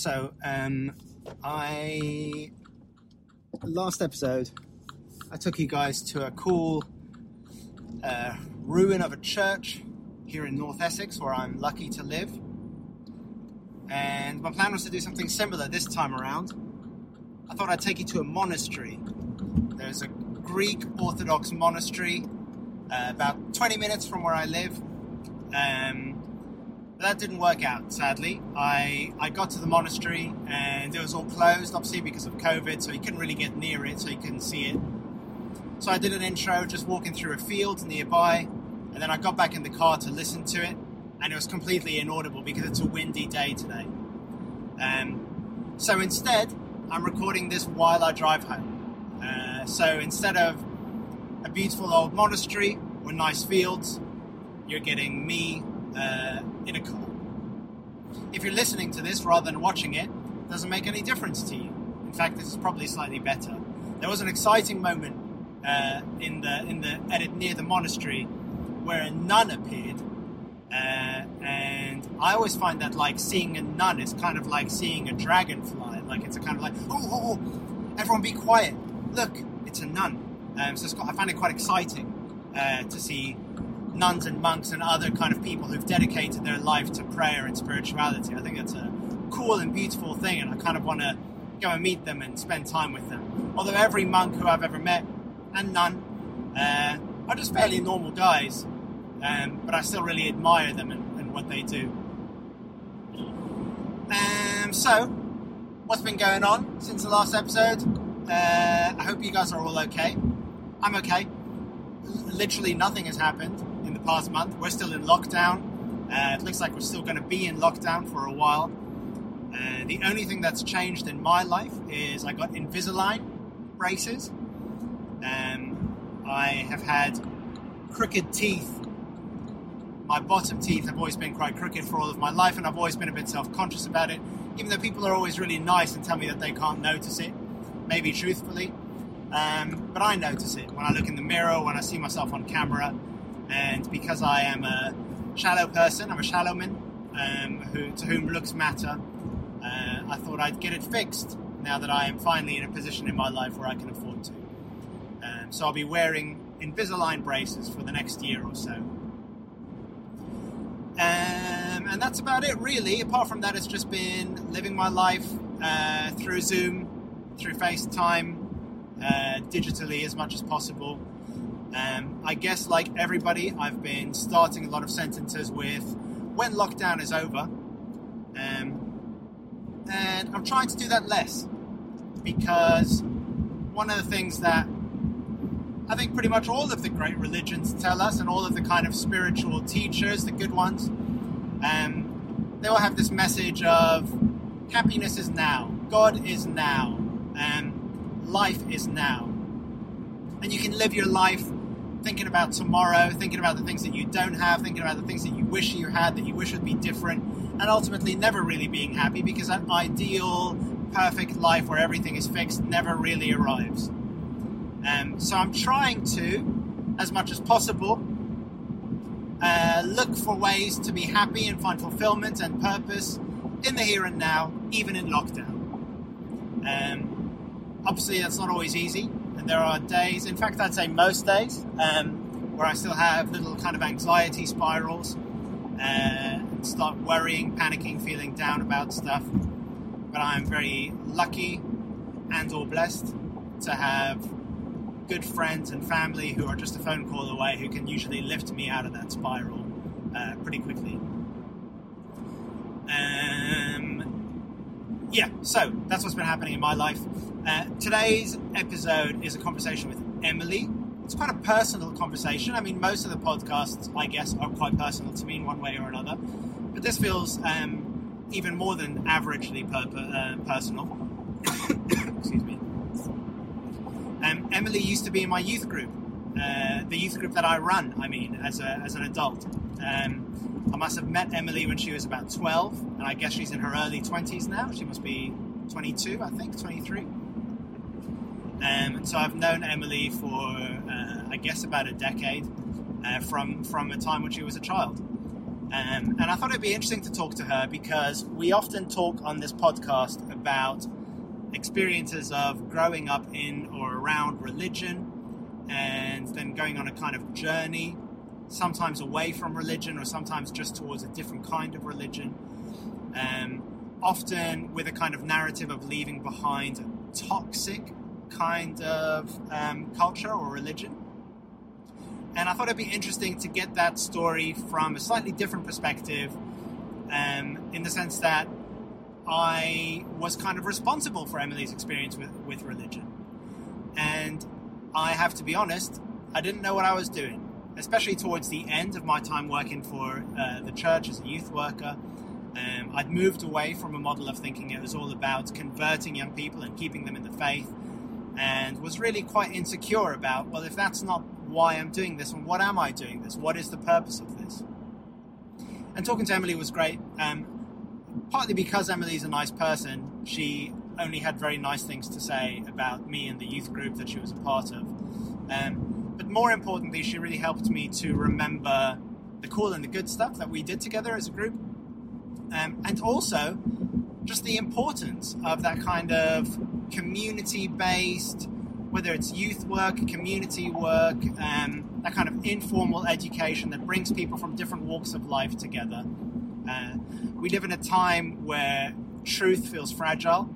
So, um, I last episode, I took you guys to a cool uh, ruin of a church here in North Essex, where I'm lucky to live. And my plan was to do something similar this time around. I thought I'd take you to a monastery. There's a Greek Orthodox monastery uh, about 20 minutes from where I live. Um, but that didn't work out, sadly. I, I got to the monastery and it was all closed, obviously because of COVID, so you couldn't really get near it, so you couldn't see it. So I did an intro just walking through a field nearby, and then I got back in the car to listen to it, and it was completely inaudible because it's a windy day today. Um, so instead, I'm recording this while I drive home. Uh, so instead of a beautiful old monastery or nice fields, you're getting me uh, in a car. If you're listening to this rather than watching it, it doesn't make any difference to you. In fact, this is probably slightly better. There was an exciting moment uh, in the in the edit near the monastery where a nun appeared, uh, and I always find that like seeing a nun is kind of like seeing a dragonfly. Like it's a kind of like oh, oh, oh everyone be quiet. Look, it's a nun. Um, so quite, I find it quite exciting uh, to see nuns and monks and other kind of people who've dedicated their life to prayer and spirituality. I think it's a cool and beautiful thing, and I kind of want to go and meet them and spend time with them. Although every monk who I've ever met and nun uh, are just fairly normal guys, um, but I still really admire them and, and what they do. Um, so, what's been going on since the last episode? Uh, I hope you guys are all okay. I'm okay. Literally nothing has happened the past month. We're still in lockdown. Uh, it looks like we're still going to be in lockdown for a while. Uh, the only thing that's changed in my life is I got Invisalign braces. Um, I have had crooked teeth. My bottom teeth have always been quite crooked for all of my life, and I've always been a bit self conscious about it, even though people are always really nice and tell me that they can't notice it, maybe truthfully. Um, but I notice it when I look in the mirror, when I see myself on camera, and because I am a shallow person, I'm a shallow man um, who, to whom looks matter, uh, I thought I'd get it fixed now that I am finally in a position in my life where I can afford to. Um, so I'll be wearing Invisalign braces for the next year or so. Um, and that's about it, really. Apart from that, it's just been living my life uh, through Zoom, through FaceTime, uh, digitally as much as possible. Um, I guess, like everybody, I've been starting a lot of sentences with when lockdown is over. Um, and I'm trying to do that less because one of the things that I think pretty much all of the great religions tell us, and all of the kind of spiritual teachers, the good ones, um, they all have this message of happiness is now, God is now, um, life is now. And you can live your life thinking about tomorrow, thinking about the things that you don't have, thinking about the things that you wish you had, that you wish would be different, and ultimately never really being happy because that ideal, perfect life where everything is fixed never really arrives. Um, so I'm trying to, as much as possible, uh, look for ways to be happy and find fulfillment and purpose in the here and now, even in lockdown. Um, obviously, that's not always easy, there are days, in fact, I'd say most days, um, where I still have little kind of anxiety spirals uh, and start worrying, panicking, feeling down about stuff. But I'm very lucky and or blessed to have good friends and family who are just a phone call away who can usually lift me out of that spiral uh, pretty quickly. Um, yeah, so that's what's been happening in my life. Uh, today's episode is a conversation with Emily. It's quite a personal conversation. I mean, most of the podcasts, I guess, are quite personal to me in one way or another. But this feels um, even more than averagely per- uh, personal. Excuse me. Um, Emily used to be in my youth group, uh, the youth group that I run, I mean, as, a, as an adult. Um, I must have met Emily when she was about 12, and I guess she's in her early 20s now. She must be 22, I think, 23. Um, and so I've known Emily for, uh, I guess, about a decade uh, from, from a time when she was a child. Um, and I thought it'd be interesting to talk to her because we often talk on this podcast about experiences of growing up in or around religion and then going on a kind of journey, sometimes away from religion or sometimes just towards a different kind of religion. Um, often with a kind of narrative of leaving behind a toxic kind of um, culture or religion. And I thought it'd be interesting to get that story from a slightly different perspective, um, in the sense that I was kind of responsible for Emily's experience with, with religion. And I have to be honest, I didn't know what I was doing, especially towards the end of my time working for uh, the church as a youth worker. Um, I'd moved away from a model of thinking it was all about converting young people and keeping them in the faith, and was really quite insecure about, well, if that's not why I'm doing this, and what am I doing this? What is the purpose of this? And talking to Emily was great, um, partly because Emily's a nice person. She only had very nice things to say about me and the youth group that she was a part of. Um, but more importantly, she really helped me to remember the cool and the good stuff that we did together as a group. Um, and also just the importance of that kind of community based, whether it's youth work, community work, um, that kind of informal education that brings people from different walks of life together. Uh, we live in a time where truth feels fragile,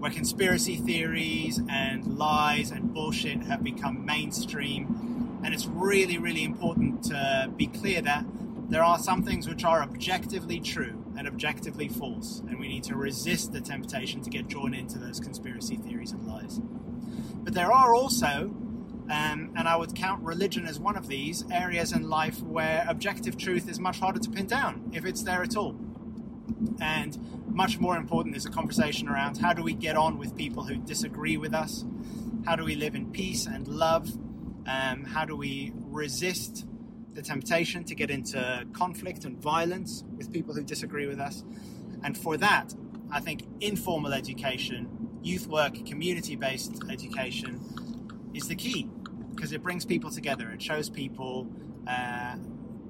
where conspiracy theories and lies and bullshit have become mainstream. And it's really, really important to be clear that there are some things which are objectively true and objectively false, and we need to resist the temptation to get drawn into those conspiracy theories and lies. But there are also, um, and I would count religion as one of these, areas in life where objective truth is much harder to pin down, if it's there at all. And much more important is a conversation around how do we get on with people who disagree with us? How do we live in peace and love? Um, how do we resist the temptation to get into conflict and violence with people who disagree with us? And for that, I think informal education, youth work, community based education is the key because it brings people together. It shows people uh,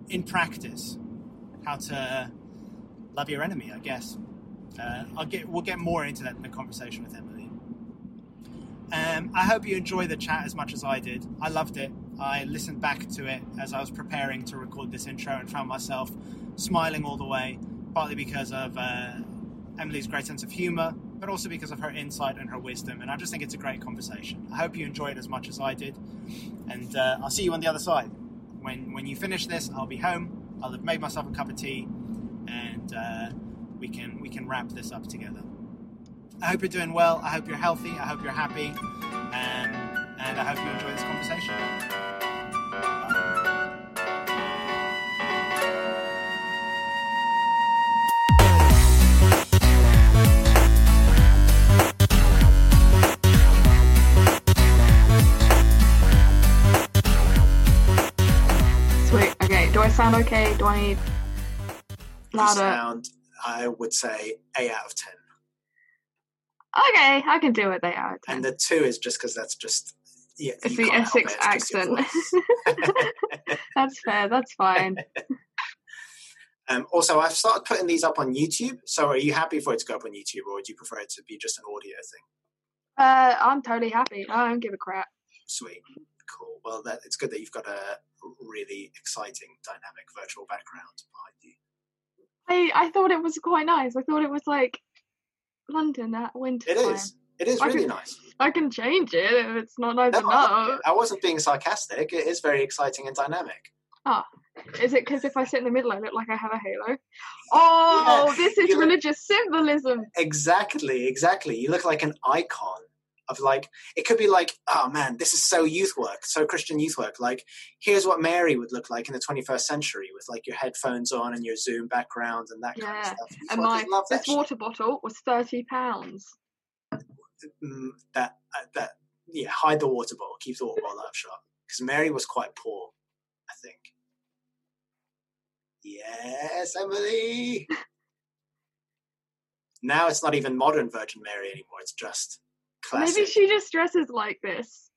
in practice how to love your enemy, I guess. Uh, I'll get we'll get more into that in the conversation with Emily. Um, I hope you enjoy the chat as much as I did. I loved it. I listened back to it as I was preparing to record this intro and found myself smiling all the way, partly because of uh, Emily's great sense of humour, but also because of her insight and her wisdom. And I just think it's a great conversation. I hope you enjoy it as much as I did, and uh, I'll see you on the other side. When when you finish this, I'll be home. I'll have made myself a cup of tea, and uh, we can we can wrap this up together. I hope you're doing well. I hope you're healthy. I hope you're happy, um, and I hope you enjoy this conversation. Sweet. Okay. Do I sound okay? Do I need Louder? sound, I would say, eight out of ten, Okay, I can do it. They are. at 10. and the two is just because that's just yeah. It's the Essex it, accent. That's fair. That's fine. Um, also, I've started putting these up on YouTube. So, are you happy for it to go up on YouTube, or would you prefer it to be just an audio thing? Uh, I'm totally happy. I don't give a crap. Sweet, cool. Well, that it's good that you've got a really exciting, dynamic virtual background behind you. I I thought it was quite nice. I thought it was like London at winter It time. is. It is I really can- nice. I can change it if it's not nice No, enough. I wasn't being sarcastic. It is very exciting and dynamic. Ah, Is it because if I sit in the middle, I look like I have a halo? Oh, Yeah, this is you look- religious symbolism. Exactly, exactly. You look like an icon of like it could be like, oh man, this is so youth work, so Christian youth work. Like, here's what Mary would look like in the 21st century with like your headphones on and your Zoom background and that kind of stuff. Youth And my this shit. water bottle was thirty pounds. Mm, that uh, that yeah, hide the water bottle, keep the water bottle out of shot. Because Mary was quite poor, I think. Yes, Emily. now it's not even modern Virgin Mary anymore. It's just classic. Maybe she just dresses like this.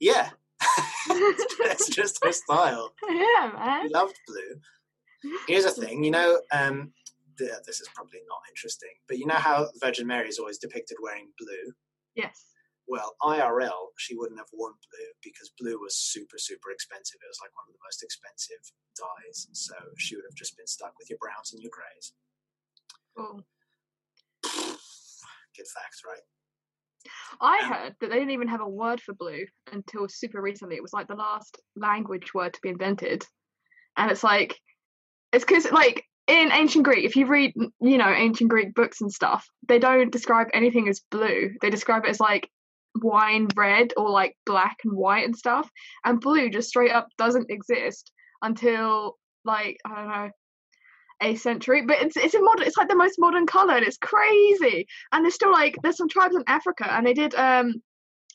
Yeah, it's just her style. yeah, man. She loved blue. Here's a thing, you know, um, th- this is probably not interesting, but you know how Virgin Mary is always depicted wearing blue? Yes. Well, IRL, she wouldn't have worn blue because blue was super, super expensive. It was like one of the most expensive dyes. So she would have just been stuck with your browns and your greys. Cool. Good facts, right? I Um, heard that they didn't even have a word for blue until super recently. It was like the last language word to be invented. And it's like, it's because, like, in ancient Greek, if you read, you know, ancient Greek books and stuff, they don't describe anything as blue. They describe it as like wine red or like black and white and stuff. And blue just straight up doesn't exist until, like, I don't know, a century. But it's it's a modern. It's like the most modern color, and it's crazy and there's still like there's some tribes in Africa and they did um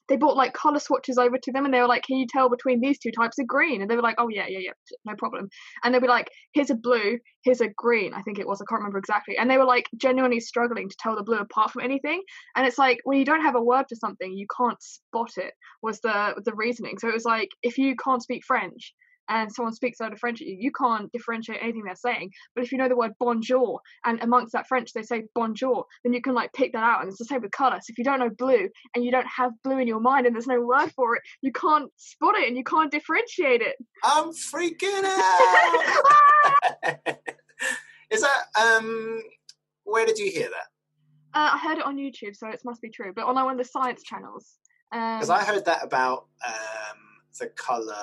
they brought like color swatches over to them and they were like, Can you tell between these two types of green? And they were like, Oh yeah, yeah, yeah, no problem. And they'd be like, Here's a blue, here's a green, I think it was, I can't remember exactly. And they were like genuinely struggling to tell the blue apart from anything. And it's like when you don't have a word for something, you can't spot it was the the reasoning. So it was like if you can't speak French and someone speaks out of French at you, you can't differentiate anything they're saying. But if you know the word bonjour, and amongst that French they say bonjour, then you can like pick that out. And it's the same with colour. So if you don't know blue and you don't have blue in your mind and there's no word for it, you can't spot it and you can't differentiate it. I'm freaking out! Is that, um, where did you hear that? Uh, I heard it on YouTube, so it must be true. But on one of the science channels. Um, Because I heard that about um, the color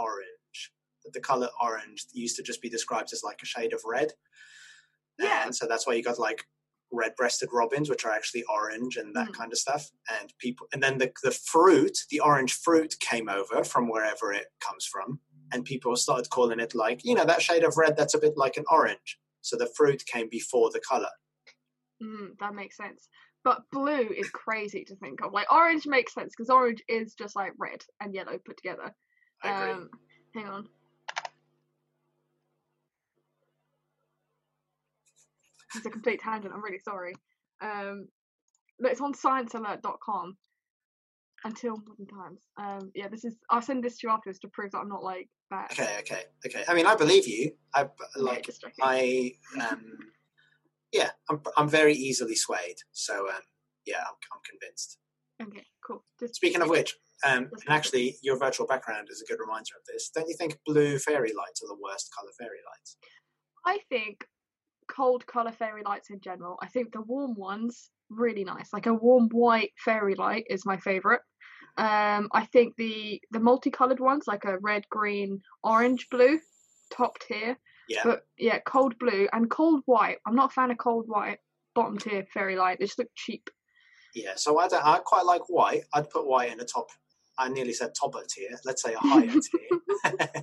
orange. That the color orange used to just be described as like a shade of red. Yeah. And so that's why you got like red-breasted robins, which are actually orange and that Mm. kind of stuff. And people, and then the the fruit, the orange fruit, came over from wherever it comes from, and people started calling it like you know that shade of red that's a bit like an orange. So the fruit came before the color. Mm, that makes sense. But blue is crazy to think of. Like orange makes sense because orange is just like red and yellow put together. I agree. Um, hang on. It's a complete tangent. I'm really sorry. Um, but it's on sciencealert.com until modern times. Um, yeah, this is. I'll send this to you afterwards to prove that I'm not like that. okay, okay, okay. I mean, I believe you. I like. joking. I um, yeah, I'm I'm very easily swayed. So um, yeah, I'm, I'm convinced. Okay, cool. Just Speaking of which, um, and actually, your virtual background is a good reminder of this. Don't you think blue fairy lights are the worst color fairy lights? I think cold colour fairy lights in general. I think the warm ones really nice. Like a warm white fairy light is my favourite. Um, I think the the multicolored ones, like a red, green, orange, blue, top tier. Yeah. But yeah, cold blue and cold white. I'm not a fan of cold white. Bottom tier fairy light. They just look cheap. Yeah, so I don't, I quite like white. I'd put white in a top. I nearly said topper tier. Let's say a higher tier.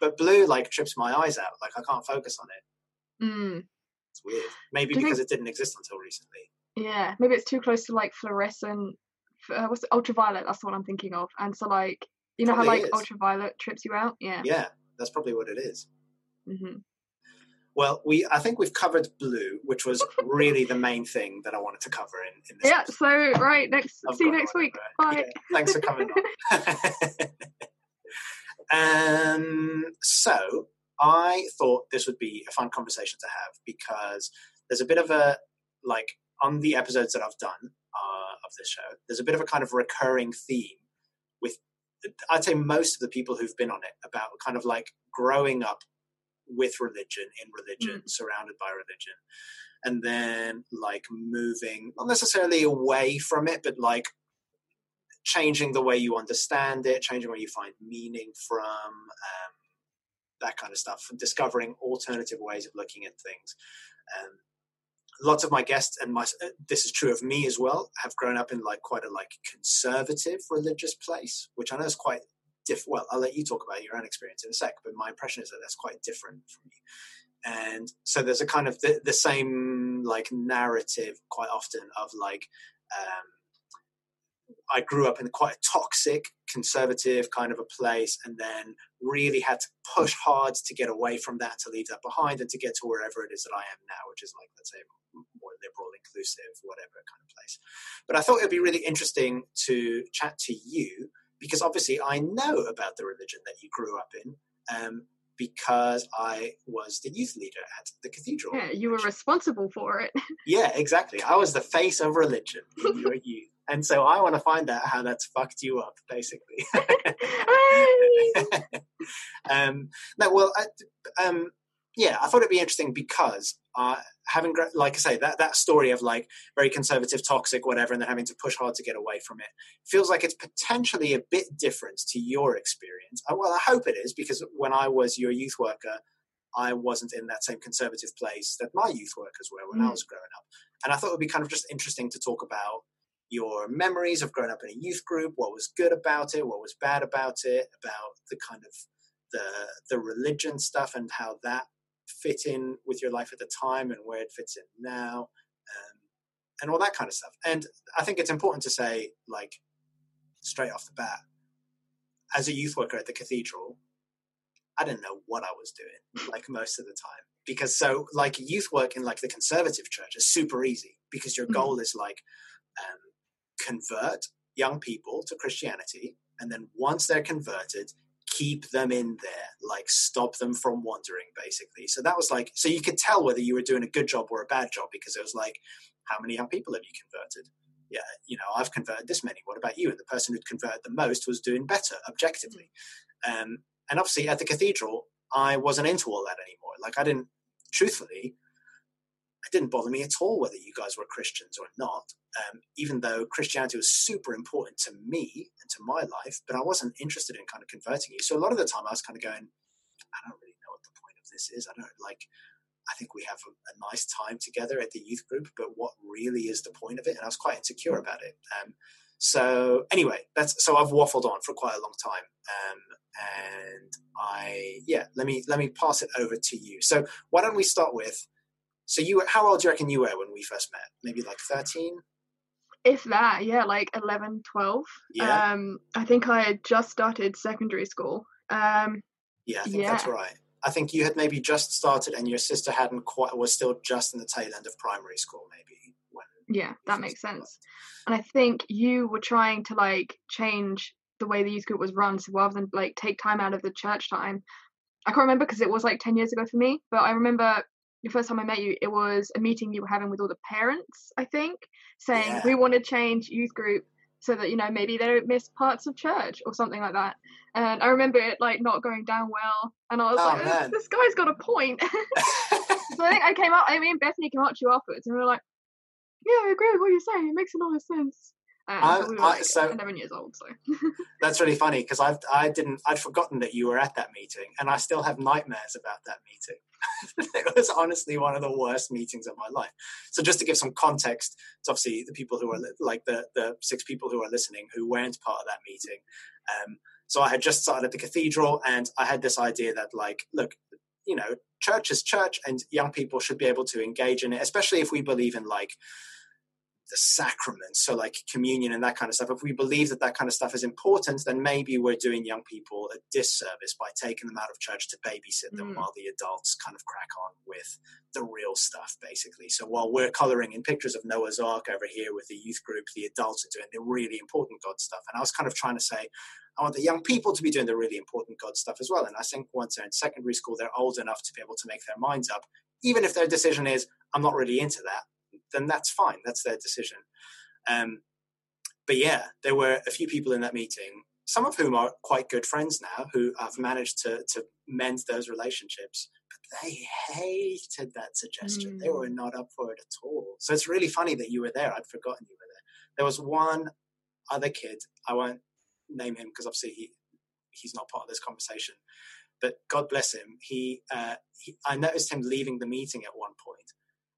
but blue like trips my eyes out. Like I can't focus on it. Mm, It's weird. Maybe Do because it didn't exist until recently. yeah, maybe it's too close to like fluorescent. Uh, what's it? ultraviolet? That's the one I'm thinking of. And so like you know how like is. ultraviolet trips you out. Yeah. Yeah, that's probably what it is. hmm Well, we I think we've covered blue, which was really the main thing that I wanted to cover in, in this. Yeah. episode. So right next. I've see you next week. Bye. Yeah, thanks for coming on. um, so I thought this would be a fun conversation to have because there's a bit of a like on the episodes that I've done uh, of this show. There's a bit of a kind of recurring theme with I'd say most of the people who've been on it about kind of like growing up with religion, in religion, surrounded by religion, and then like moving not necessarily away from it, but like changing the way you understand it, changing where you find meaning from, um, that kind of stuff, discovering alternative ways of looking at things. Um, lots of my guests and my this is true of me as well have grown up in like quite a like conservative religious place which i know is quite diff well i'll let you talk about your own experience in a sec but my impression is that that's quite different from me and so there's a kind of the, the same like narrative quite often of like um I grew up in quite a toxic, conservative kind of a place, and then really had to push hard to get away from that, to leave that behind, and to get to wherever it is that I am now, which is like, let's say, more liberal, inclusive, whatever kind of place. But I thought it would be really interesting to chat to you because obviously I know about the religion that you grew up in. Um, because I was the youth leader at the cathedral. Yeah, you were responsible for it. Yeah, exactly. I was the face of religion in your youth. And so I want to find out how that's fucked you up, basically. um, no, well, I, um, yeah, I thought it'd be interesting because uh, having, like I say, that, that story of like very conservative, toxic, whatever, and then having to push hard to get away from it feels like it's potentially a bit different to your experience. Uh, well, I hope it is because when I was your youth worker, I wasn't in that same conservative place that my youth workers were when mm. I was growing up. And I thought it would be kind of just interesting to talk about your memories of growing up in a youth group, what was good about it, what was bad about it, about the kind of the the religion stuff and how that fit in with your life at the time and where it fits in now, um, and all that kind of stuff. And I think it's important to say, like, straight off the bat, as a youth worker at the cathedral, I didn't know what I was doing, like most of the time. Because so, like, youth work in like the conservative church is super easy because your mm. goal is like um, convert young people to Christianity, and then once they're converted, keep them in there, like stop them from wandering, basically. So that was like, so you could tell whether you were doing a good job or a bad job because it was like, how many young people have you converted? Yeah, you know, I've converted this many. What about you? And the person who'd converted the most was doing better objectively. Um, and obviously, at the cathedral, I wasn't into all that anymore. Like, I didn't, truthfully, it didn't bother me at all whether you guys were Christians or not, um, even though Christianity was super important to me and to my life, but I wasn't interested in kind of converting you. So a lot of the time I was kind of going, I don't really know what the point of this is. I don't like, I think we have a, a nice time together at the youth group, but what really is the point of it? And I was quite insecure about it. Um, so anyway, that's so I've waffled on for quite a long time, um, and I yeah, let me let me pass it over to you. So why don't we start with so you, how old do you reckon you were when we first met? Maybe like thirteen. If that, yeah, like 11, 12. Yeah. Um, I think I had just started secondary school. Um, yeah, I think yeah. that's right. I think you had maybe just started, and your sister hadn't quite was still just in the tail end of primary school, maybe. When yeah, that makes sense. And I think you were trying to like change the way the youth group was run, so rather than like take time out of the church time, I can't remember because it was like 10 years ago for me, but I remember the first time I met you, it was a meeting you were having with all the parents, I think, saying yeah. we want to change youth group so that you know maybe they don't miss parts of church or something like that. And I remember it like not going down well, and I was oh, like, this, this, guy's got a point. so I think I came up. I mean, Bethany came up to you afterwards, and we were like, yeah, I agree with what you're saying. It makes a lot of sense. Um, we were like so, 11 years old, so that's really funny because I've I didn't I'd forgotten that you were at that meeting, and I still have nightmares about that meeting. it was honestly one of the worst meetings of my life. So just to give some context, it's obviously the people who are like the the six people who are listening who weren't part of that meeting. Um, so I had just started at the cathedral, and I had this idea that like, look, you know, church is church, and young people should be able to engage in it, especially if we believe in like the sacraments, so like communion and that kind of stuff. If we believe that that kind of stuff is important, then maybe we're doing young people a disservice by taking them out of church to babysit them mm. while the adults kind of crack on with the real stuff, basically. So while we're coloring in pictures of Noah's Ark over here with the youth group, the adults are doing the really important God stuff. And I was kind of trying to say, I want the young people to be doing the really important God stuff as well. And I think once they're in secondary school, they're old enough to be able to make their minds up, even if their decision is, I'm not really into that then that's fine. That's their decision. Um, but yeah, there were a few people in that meeting, some of whom are quite good friends now, who have managed to to mend those relationships. But they hated that suggestion. Mm. They were not up for it at all. So it's really funny that you were there. I'd forgotten you were there. There was one other kid. I won't name him because obviously he he's not part of this conversation. But God bless him. He, uh, he I noticed him leaving the meeting at one point,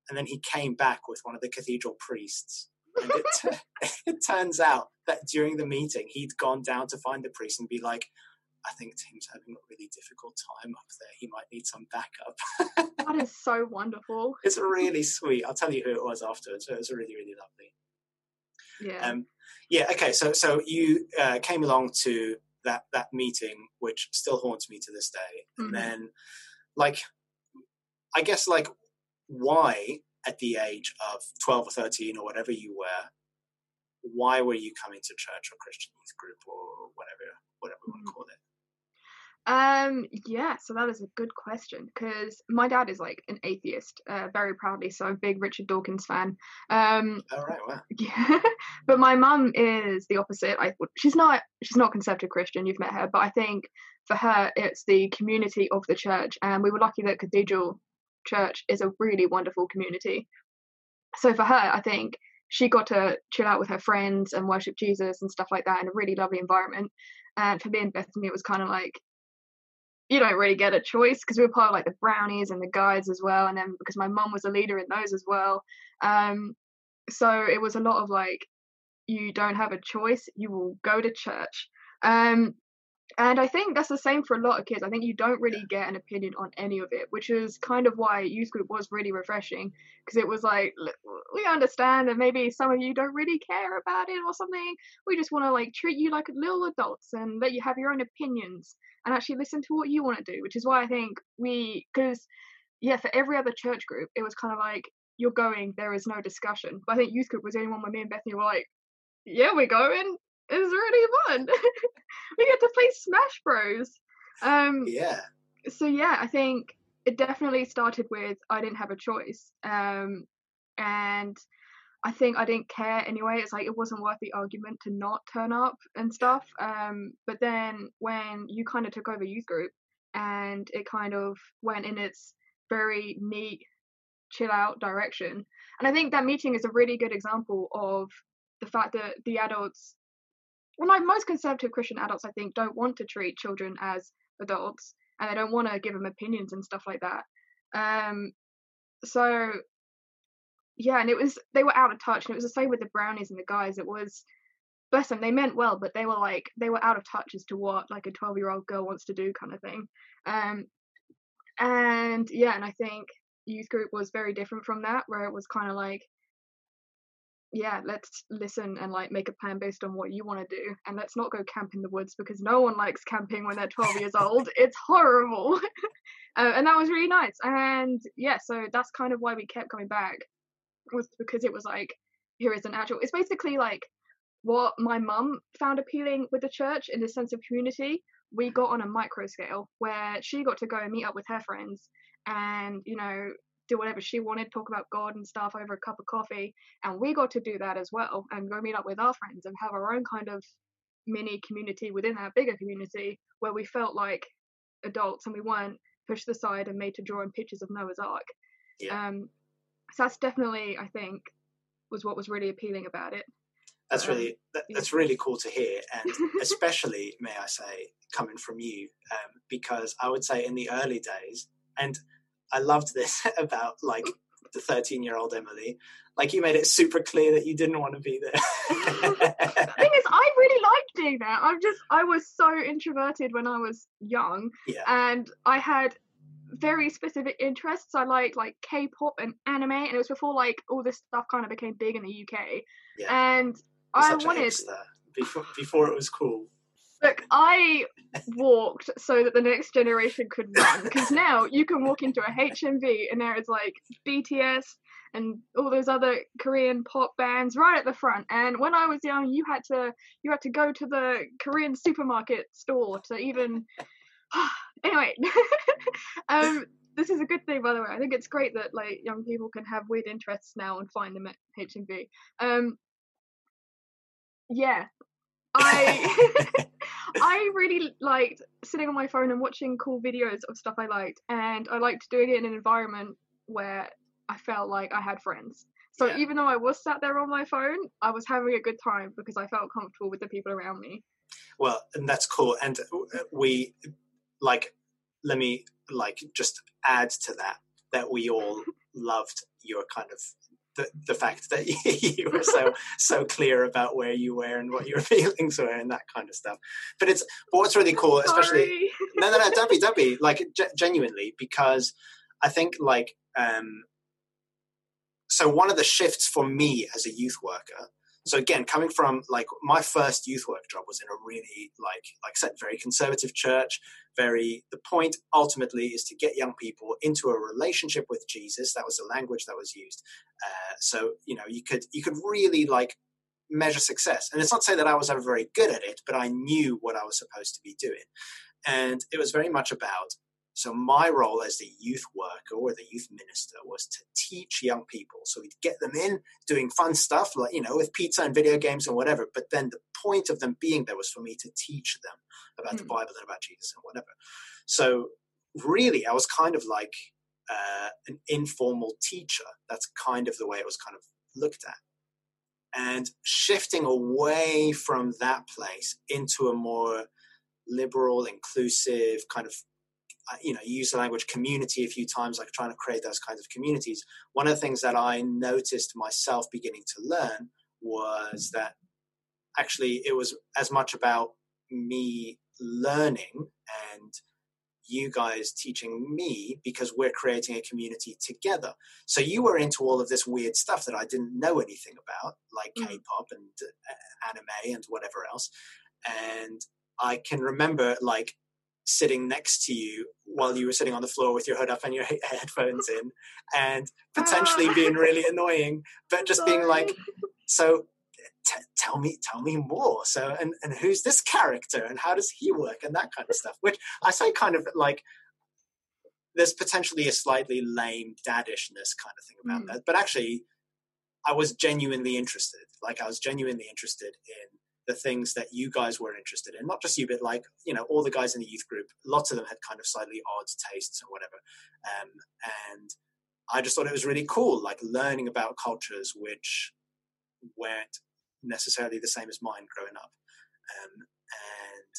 and then he came back with one of the cathedral priests. And it, t- it turns out that during the meeting, he'd gone down to find the priest and be like, I think Tim's having a really difficult time up there. He might need some backup. that is so wonderful. It's really sweet. I'll tell you who it was afterwards. It was really, really lovely. Yeah. Um, yeah. Okay. So, so you uh, came along to that that meeting, which still haunts me to this day. Mm-hmm. And then, like, I guess, like, why at the age of 12 or 13 or whatever you were why were you coming to church or christian youth group or whatever whatever you want to mm-hmm. call it Um, yeah, so that is a good question because my dad is like an atheist, uh, very proudly so, a big Richard Dawkins fan. Um, All right, wow. yeah, but my mum is the opposite. I thought she's not she's not conservative Christian. You've met her, but I think for her it's the community of the church, and we were lucky that Cathedral Church is a really wonderful community. So for her, I think she got to chill out with her friends and worship Jesus and stuff like that in a really lovely environment. And for me and Bethany, it was kind of like you don't really get a choice because we were part of like the brownies and the guides as well and then because my mum was a leader in those as well um so it was a lot of like you don't have a choice you will go to church um and i think that's the same for a lot of kids. I think you don't really get an opinion on any of it which is kind of why youth group was really refreshing because it was like we understand that maybe some of you don't really care about it or something. We just want to like treat you like little adults and let you have your own opinions and actually listen to what you want to do which is why i think we because yeah for every other church group it was kind of like you're going there is no discussion. But i think youth group was the only one where me and bethany were like yeah we're going it's really fun we get to play smash bros um Yeah. so yeah i think it definitely started with i didn't have a choice um and I think I didn't care anyway. It's like it wasn't worth the argument to not turn up and stuff. Um, but then when you kind of took over youth group and it kind of went in its very neat, chill out direction. And I think that meeting is a really good example of the fact that the adults, well, like most conservative Christian adults, I think, don't want to treat children as adults and they don't want to give them opinions and stuff like that. Um, so yeah, and it was they were out of touch, and it was the same with the brownies and the guides. It was bless them, they meant well, but they were like they were out of touch as to what like a twelve year old girl wants to do, kind of thing. Um, and yeah, and I think youth group was very different from that, where it was kind of like yeah, let's listen and like make a plan based on what you want to do, and let's not go camp in the woods because no one likes camping when they're 12 years old. It's horrible, uh, and that was really nice. And yeah, so that's kind of why we kept coming back was because it was like here is an actual. It's basically like what my mum found appealing with the church in the sense of community. We got on a micro scale where she got to go and meet up with her friends and you know do whatever she wanted, talk about God and stuff over a cup of coffee. And we got to do that as well and go meet up with our friends and have our own kind of mini community within our bigger community where we felt like adults and we weren't pushed aside and made to draw in pictures of Noah's Ark. Yeah. Um, so that's definitely, I think, was what was really appealing about it. That's Um, really that, that's really cool to hear, and especially may I say, coming from you, um, because I would say in the early days, and I loved this about like the thirteen-year-old Emily, like you made it super clear that you didn't want to be there. The thing is, I really liked doing that. I'm just, I was so introverted when I was young, yeah, and I had very specific interests. I liked like K-pop and anime, and it was before like all this stuff kind of became big in the UK. yeah. And I wanted, before before it was cool. Look, I walked so that the next generation could run. Because now you can walk into a HMV and there is like BTS and all those other Korean pop bands right at the front. And when I was young, you had to you had to go to the Korean supermarket store to even. anyway, um, this is a good thing, by the way. I think it's great that like young people can have weird interests now and find them at HMV. Um, yeah, I I really liked sitting on my phone and watching cool videos of stuff I liked, and I liked doing it in an environment where I felt like I had friends. So Yeah. even though I was sat there on my phone, I was having a good time because I felt comfortable with the people around me. Well, and that's cool. And uh, we like let me like just add to that that we all loved your kind of the, the fact that you were so so clear about where you were and what your feelings were and that kind of stuff. But it's but what's really cool, especially Sorry. no no no don't be don't be like ge- genuinely because I think like um so one of the shifts for me as a youth worker so again coming from like my first youth work job was in a really like like I said very conservative church very the point ultimately is to get young people into a relationship with jesus. That was the language that was used. Uh, so you know you could you could really like measure success. And it's not to say that i was ever very good at it but i knew what i was supposed to be doing. And it was very much about so my role as the youth worker or the youth minister was to teach young people. So we'd get them in doing fun stuff like, you know, with pizza and video games and whatever. But then the point of them being there was for me to teach them about mm. the hmm. Bible and about Jesus and whatever. So really, I was kind of like uh, an informal teacher. That's kind of the way it was kind of looked at. And shifting away from that place into a more liberal, inclusive kind of you know, you use the language community a few times, like trying to create those kinds of communities. One of the things that I noticed myself beginning to learn was that actually it was as much about me learning and you guys teaching me because we're creating a community together. So you were into all of this weird stuff that I didn't know anything about, like mm. K-pop and uh, anime and whatever else. And I can remember like sitting next to you while you were sitting on the floor with your hood up and your headphones in and potentially ah. being really annoying but just being like so t- tell me tell me more so and and who's this character and how does he work and that kind of stuff which i say kind of like there's potentially a slightly lame daddishness kind of thing about mm. that but actually i was genuinely interested like i was genuinely interested in the things that you guys were interested in. Not just you, but like, you know, all the guys in the youth group, lots of them had kind of slightly odd tastes or whatever. Um, and I just thought it was really cool, like learning about cultures which weren't necessarily the same as mine growing up. Um, and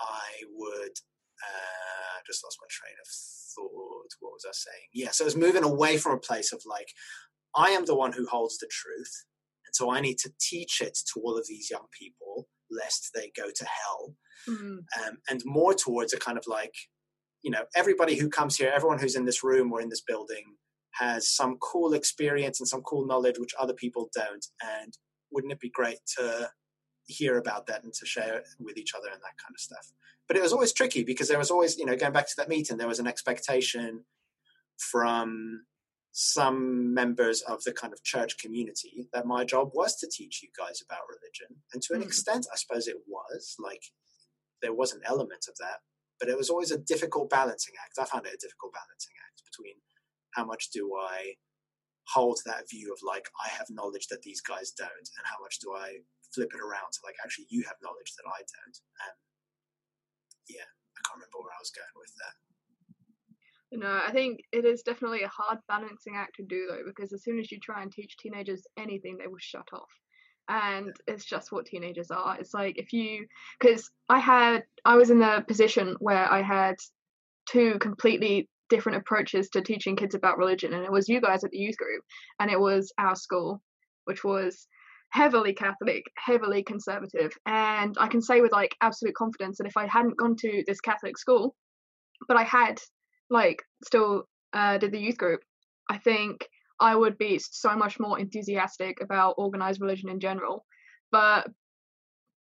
I would uh, just lost my train of thought. What was I saying? Yeah, so I was moving away from a place of like, I am the one who holds the truth so I need to teach it to all of these young people lest they go to hell. Mm-hmm. Um, and more towards a kind of like, you know, everybody who comes here, everyone who's in this room or in this building has some cool experience and some cool knowledge which other people don't. And wouldn't it be great to hear about that and to share it with each other and that kind of stuff? But it was always tricky because there was always, you know, going back to that meeting, there was an expectation from some members of the kind of church community that my job was to teach you guys about religion. And to an mm. extent, I suppose it was like there was an element of that, but it was always a difficult balancing act. I found it a difficult balancing act between how much do I hold that view of like, I have knowledge that these guys don't, and how much do I flip it around to like, actually, you have knowledge that I don't. And yeah, I can't remember where I was going with that. No, I think it is definitely a hard balancing act to do though, because as soon as you try and teach teenagers anything, they will shut off. And it's just what teenagers are. It's like if you, because I had, I was in the position where I had two completely different approaches to teaching kids about religion, and it was you guys at the youth group, and it was our school, which was heavily Catholic, heavily conservative. And I can say with like absolute confidence that if I hadn't gone to this Catholic school, but I had like still uh, did the youth group, I think I would be so much more enthusiastic about organized religion in general. But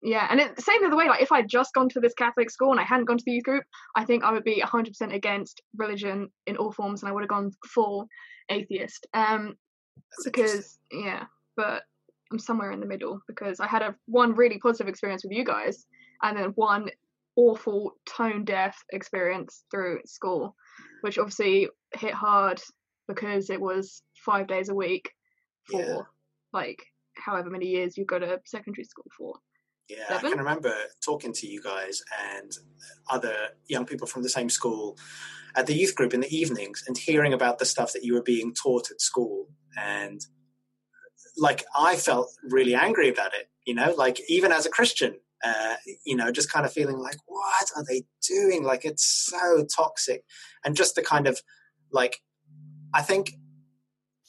yeah, and it, same the other way. Like if I'd just gone to this Catholic school and I hadn't gone to the youth group, I think I would be 100% against religion in all forms, and I would have gone full atheist. Um, That's because yeah, but I'm somewhere in the middle because I had a one really positive experience with you guys, and then one awful tone deaf experience through school which obviously hit hard because it was five days a week for yeah. like however many years you go to secondary school for. Yeah, Seven? I can remember talking to you guys and other young people from the same school at the youth group in the evenings and hearing about the stuff that you were being taught at school. And like, I felt really angry about it, you know, like, even as a Christian, uh, you know, just kind of feeling like, what are they doing? Like, it's so toxic. And just the kind of like, I think,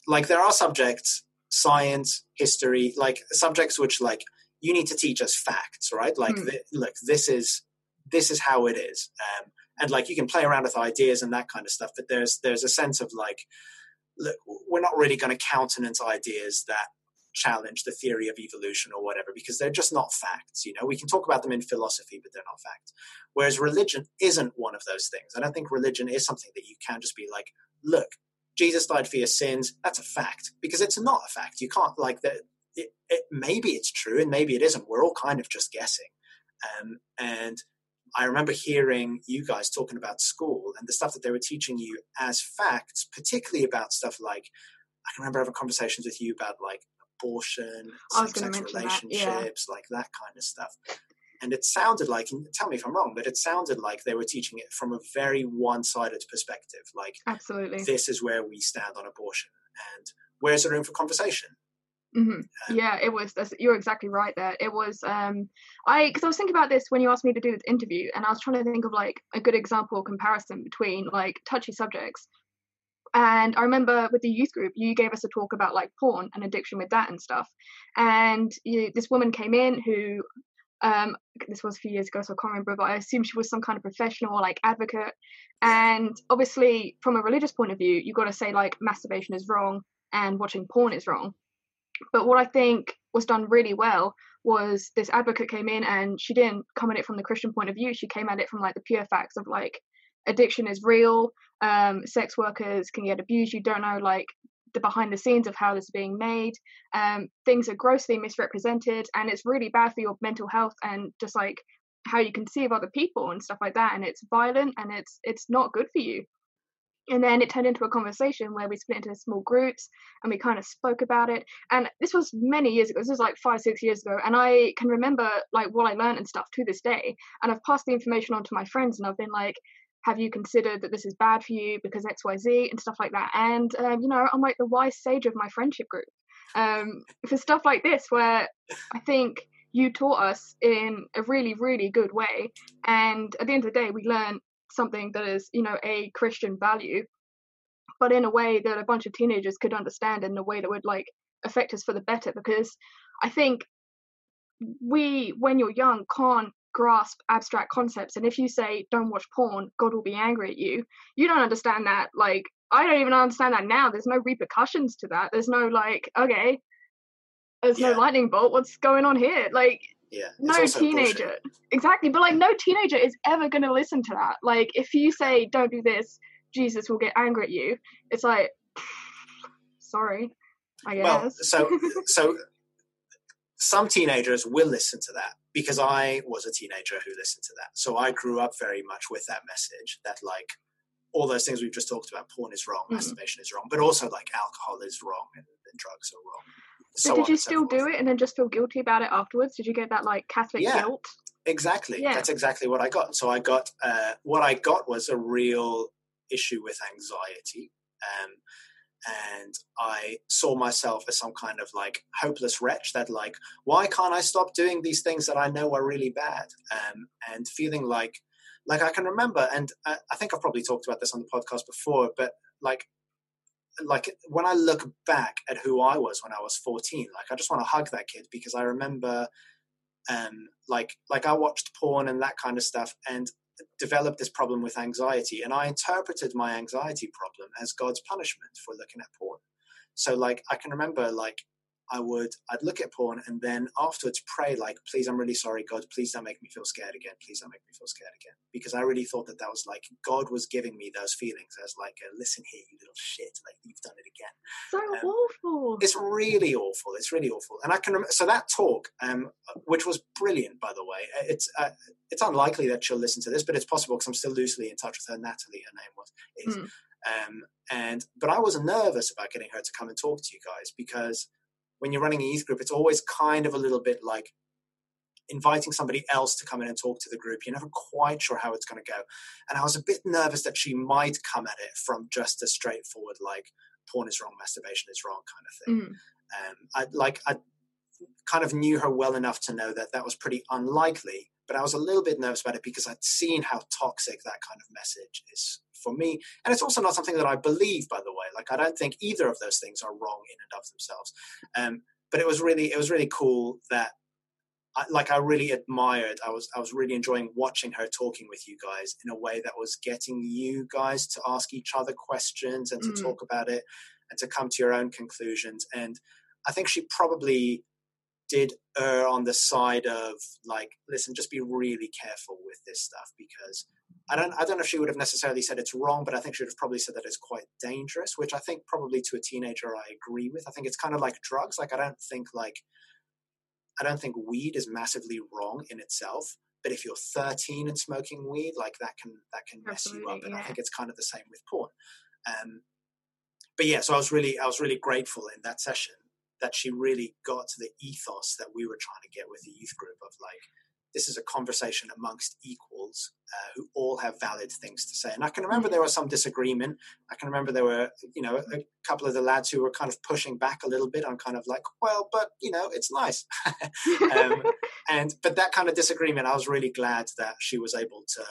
like, there are subjects, science, history, like subjects which, like, you need to teach us facts, right? Like, mm. look, this is this is how it is, um, and like you can play around with ideas and that kind of stuff. But there's there's a sense of like, look, we're not really going to countenance ideas that challenge the theory of evolution or whatever because they're just not facts you know? We can talk about them in philosophy but they're not facts. Whereas religion isn't one of those things i don't think religion is something that you can just be like look jesus died for your sins that's a fact because it's not a fact. You can't like that it, it, maybe it's true and maybe it isn't. We're all kind of just guessing. Um, and I remember hearing you guys talking about school and the stuff that they were teaching you as facts, particularly about stuff like I can remember having conversations with you about like abortion, same-sex relationships, yeah. like that kind of stuff. And it sounded like, and tell me if I'm wrong, but it sounded like they were teaching it from a very one-sided perspective. Like, absolutely, this is where we stand on abortion, and where's the room for conversation? Mm-hmm. Um, yeah, it was. You're exactly right there. It was. Um, I because I was thinking about this when you asked me to do this interview, and I was trying to think of like a good example comparison between like touchy subjects. And I remember with the youth group, you gave us a talk about like porn and addiction with that and stuff. And you, this woman came in who, um, this was a few years ago, so I can't remember, but I assume she was some kind of professional, like advocate. And obviously, from a religious point of view, you've got to say like masturbation is wrong and watching porn is wrong but what I think was done really well was this advocate came in and she didn't come at it from the Christian point of view. She came at it from like the pure facts of like addiction is real, um, sex workers can get abused. You don't know like the behind the scenes of how this is being made. Um, things are grossly misrepresented, and it's really bad for your mental health and just like how you conceive other people and stuff like that. And it's violent and it's it's not good for you and then it turned into a conversation where we split into small groups and we kind of spoke about it and this was many years ago this was like five six years ago and i can remember like what i learned and stuff to this day and i've passed the information on to my friends and i've been like have you considered that this is bad for you because xyz and stuff like that and um, you know i'm like the wise sage of my friendship group um, for stuff like this where i think you taught us in a really really good way and at the end of the day we learn something that is, you know, a Christian value, but in a way that a bunch of teenagers could understand in a way that would like affect us for the better. Because I think we, when you're young, can't grasp abstract concepts. And if you say, don't watch porn, God will be angry at you, you don't understand that. Like, I don't even understand that now. There's no repercussions to that. There's no, like, okay, there's yeah. no lightning bolt. What's going on here? Like, yeah. No teenager. Bullshit. Exactly. But like no teenager is ever gonna listen to that. Like if you say don't do this, Jesus will get angry at you. It's like sorry. I guess. Well, so so some teenagers will listen to that because I was a teenager who listened to that. So I grew up very much with that message that like all those things we've just talked about, porn is wrong, mm-hmm. masturbation is wrong, but also like alcohol is wrong and, and drugs are wrong. So did you still do it and then just feel guilty about it afterwards? Did you get that like Catholic yeah, guilt? Exactly. Yeah. That's exactly what I got. So I got uh, what I got was a real issue with anxiety. Um, and I saw myself as some kind of like hopeless wretch that like, why can't I stop doing these things that I know are really bad? Um, and feeling like, like I can remember, and I, I think I've probably talked about this on the podcast before, but like like when I look back at who I was when I was 14, like I just want to hug that kid because I remember um like like I watched porn and that kind of stuff and developed this problem with anxiety and I interpreted my anxiety problem as God's punishment for looking at porn. So like I can remember like I would I'd look at porn and then afterwards pray like, please, I'm really sorry, God, please don't make me feel scared again. Please don't make me feel scared again, because I really thought that that was like God was giving me those feelings as like, a, listen here, you little shit, like you've done it again. So um, awful. It's really awful. It's really awful. And I can remember so that talk, um, which was brilliant, by the way. Uh, it's uh, it's unlikely that she'll listen to this, but it's possible because I'm still loosely in touch with her. Natalie, her name was is. Mm. Um, and but I was nervous about getting her to come and talk to you guys because when you're running a youth group, it's always kind of a little bit like inviting somebody else to come in and talk to the group. You're never quite sure how it's going to go. And I was a bit nervous that she might come at it from just a straightforward, like, porn is wrong, masturbation is wrong kind of thing. Mm. Um, I like, I kind of knew her well enough to know that that was pretty unlikely, but I was a little bit nervous about it because I'd seen how toxic that kind of message is for me. And it's also not something that I believe, by the way. Like I don't think either of those things are wrong in and of themselves. Um, but it was really it was really cool that I, like I really admired. I was I was really enjoying watching her talking with you guys in a way that was getting you guys to ask each other questions and to mm. talk about it and to come to your own conclusions. And I think she probably did err on the side of like, listen, just be really careful with this stuff because I don't I don't know if she would have necessarily said it's wrong, but I think she would have probably said that it's quite dangerous, which I think probably to a teenager I agree with. I think it's kind of like drugs. Like I don't think like I don't think weed is massively wrong in itself, but if you're 13 and smoking weed, like that can that can mess you up. Absolutely, And I think it's kind of the same with porn. Um, but yeah, so I was really I was really grateful in that session that she really got to the ethos that we were trying to get with the youth group of like this is a conversation amongst equals uh, who all have valid things to say. And I can remember there was some disagreement. I can remember there were, you know, a couple of the lads who were kind of pushing back a little bit on kind of like, well, but you know, it's nice. um, and but that kind of disagreement, I was really glad that she was able to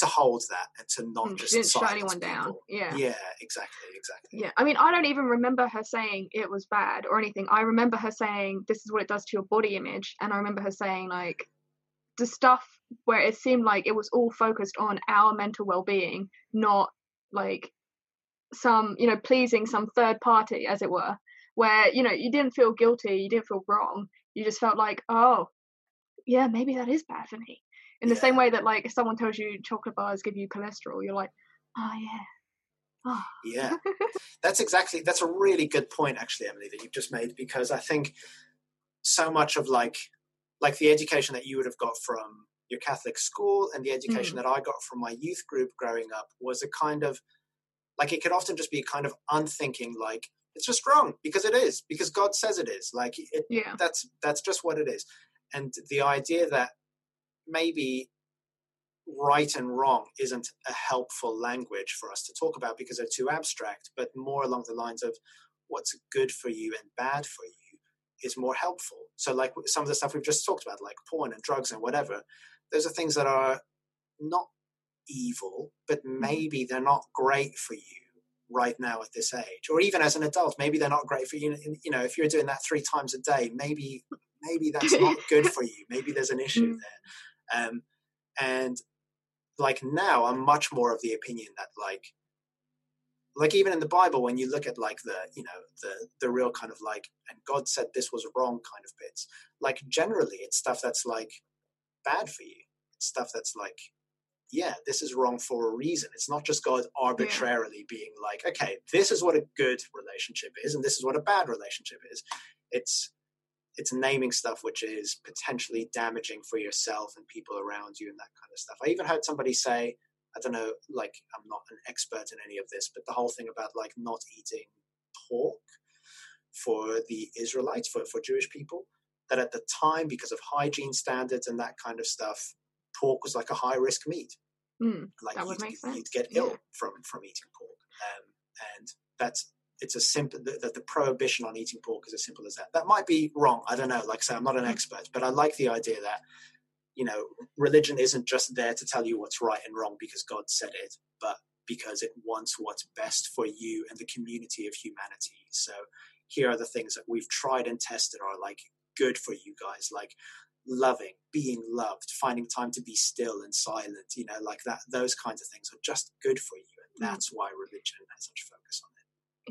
to hold that and to not Mm, just didn't shut anyone down. Yeah. Yeah, exactly, exactly. Yeah, I mean, I don't even remember her saying it was bad or anything. I remember her saying this is what it does to your body image, and I remember her saying like the stuff where it seemed like it was all focused on our mental well-being, not like some you know pleasing some third party, as it were, where you know you didn't feel guilty, you didn't feel wrong, you just felt like oh yeah maybe that is bad for me. In the same way that like if someone tells you chocolate bars give you cholesterol, you're like oh yeah. Oh. Yeah, that's exactly that's a really good point, actually, Emily, that you've just made because I think so much of like like the education that you would have got from your Catholic school and the education mm. that I got from my youth group growing up was a kind of like it could often just be kind of unthinking, like it's just wrong because it is because God says it is. Like it, yeah. that's that's just what it is, and the idea that maybe right and wrong isn't a helpful language for us to talk about because they're too abstract, but more along the lines of what's good for you and bad for you is more helpful. So, like some of the stuff we've just talked about, like porn and drugs and whatever, those are things that are not evil, but maybe they're not great for you right now at this age, or even as an adult, maybe they're not great for you. You know, if you're doing that three times a day, maybe maybe that's not good for you. Maybe there's an issue Mm. there. Um, and like now, I'm much more of the opinion that like like even in the bible when you look at like the you know the the real kind of like and god said this was wrong kind of bits like generally it's stuff that's like bad for you. It's stuff that's like yeah this is wrong for a reason. It's not just god arbitrarily being like okay this is what a good relationship is and this is what a bad relationship is. It's it's naming stuff which is potentially damaging for yourself and people around you and that kind of stuff i even heard somebody say I don't know, like I'm not an expert in any of this, but the whole thing about like not eating pork for the Israelites, for, for Jewish people, that at the time, because of hygiene standards and that kind of stuff, pork was like a high risk meat. Mm. Like you'd, you'd get ill yeah. from from eating pork, um, and that's it's as simple that the prohibition on eating pork is as simple as that. That might be wrong. I don't know. Like I say, I'm not an Mm. expert, but I like the idea that you know, religion isn't just there to tell you what's right and wrong because God said it, but because it wants what's best for you and the community of humanity. So here are the things that we've tried and tested are like good for you guys, like loving, being loved, finding time to be still and silent, you know, like that those kinds of things are just good for you. And Mm. that's why religion has such focus.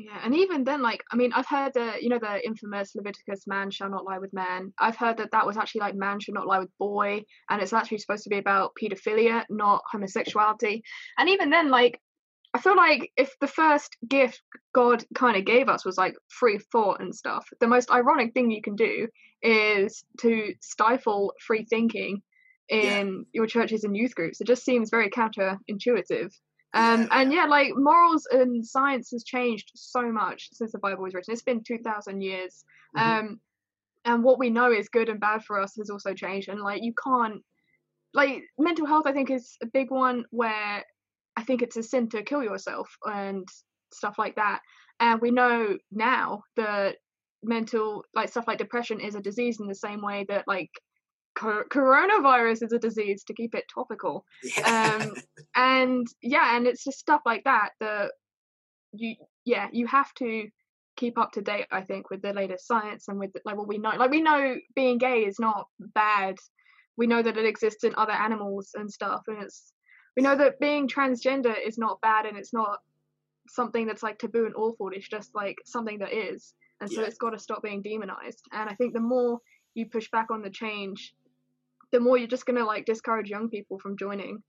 Yeah, and even then, like, I mean, I've heard the, you know, the infamous Leviticus, man shall not lie with man. I've heard that that was actually like man should not lie with boy, and it's actually supposed to be about pedophilia, not homosexuality. And even then, like, I feel like if the first gift God kind of gave us was like free thought and stuff, the most ironic thing you can do is to stifle free thinking in your churches and youth groups. It just seems very counterintuitive. Um, and yeah, like morals and science has changed so much since the Bible was written. It's been 2,000 years. Mhm. Um, and what we know is good and bad for us has also changed. And like, you can't, like, mental health, I think, is a big one where I think it's a sin to kill yourself and stuff like that. And we know now that mental, like, stuff like depression is a disease in the same way that, like, co- coronavirus is a disease to keep it topical. Yeah. um and yeah and it's just stuff like that that you yeah you have to keep up to date i think with the latest science and with like what we know. Like we know being gay is not bad. We know that it exists in other animals and stuff and it's we know that being transgender is not bad and it's not something that's like taboo and awful. It's just like something that is. And so Yeah. it's got to stop being demonized. And i think the more you push back on the change the more you're just going to like discourage young people from joining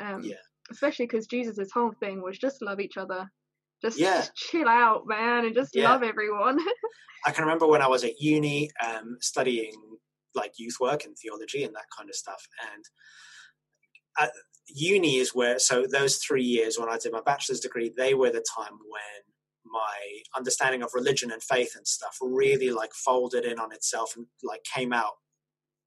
um Yeah. especially because jesus' whole thing was just love each other just, Yeah. just chill out man and just Yeah. love everyone I can remember when I was at uni um, studying like youth work and theology and that kind of stuff. And at uni is where so those three years when I did my bachelor's degree, they were the time when my understanding of religion and faith and stuff really like folded in on itself and like came out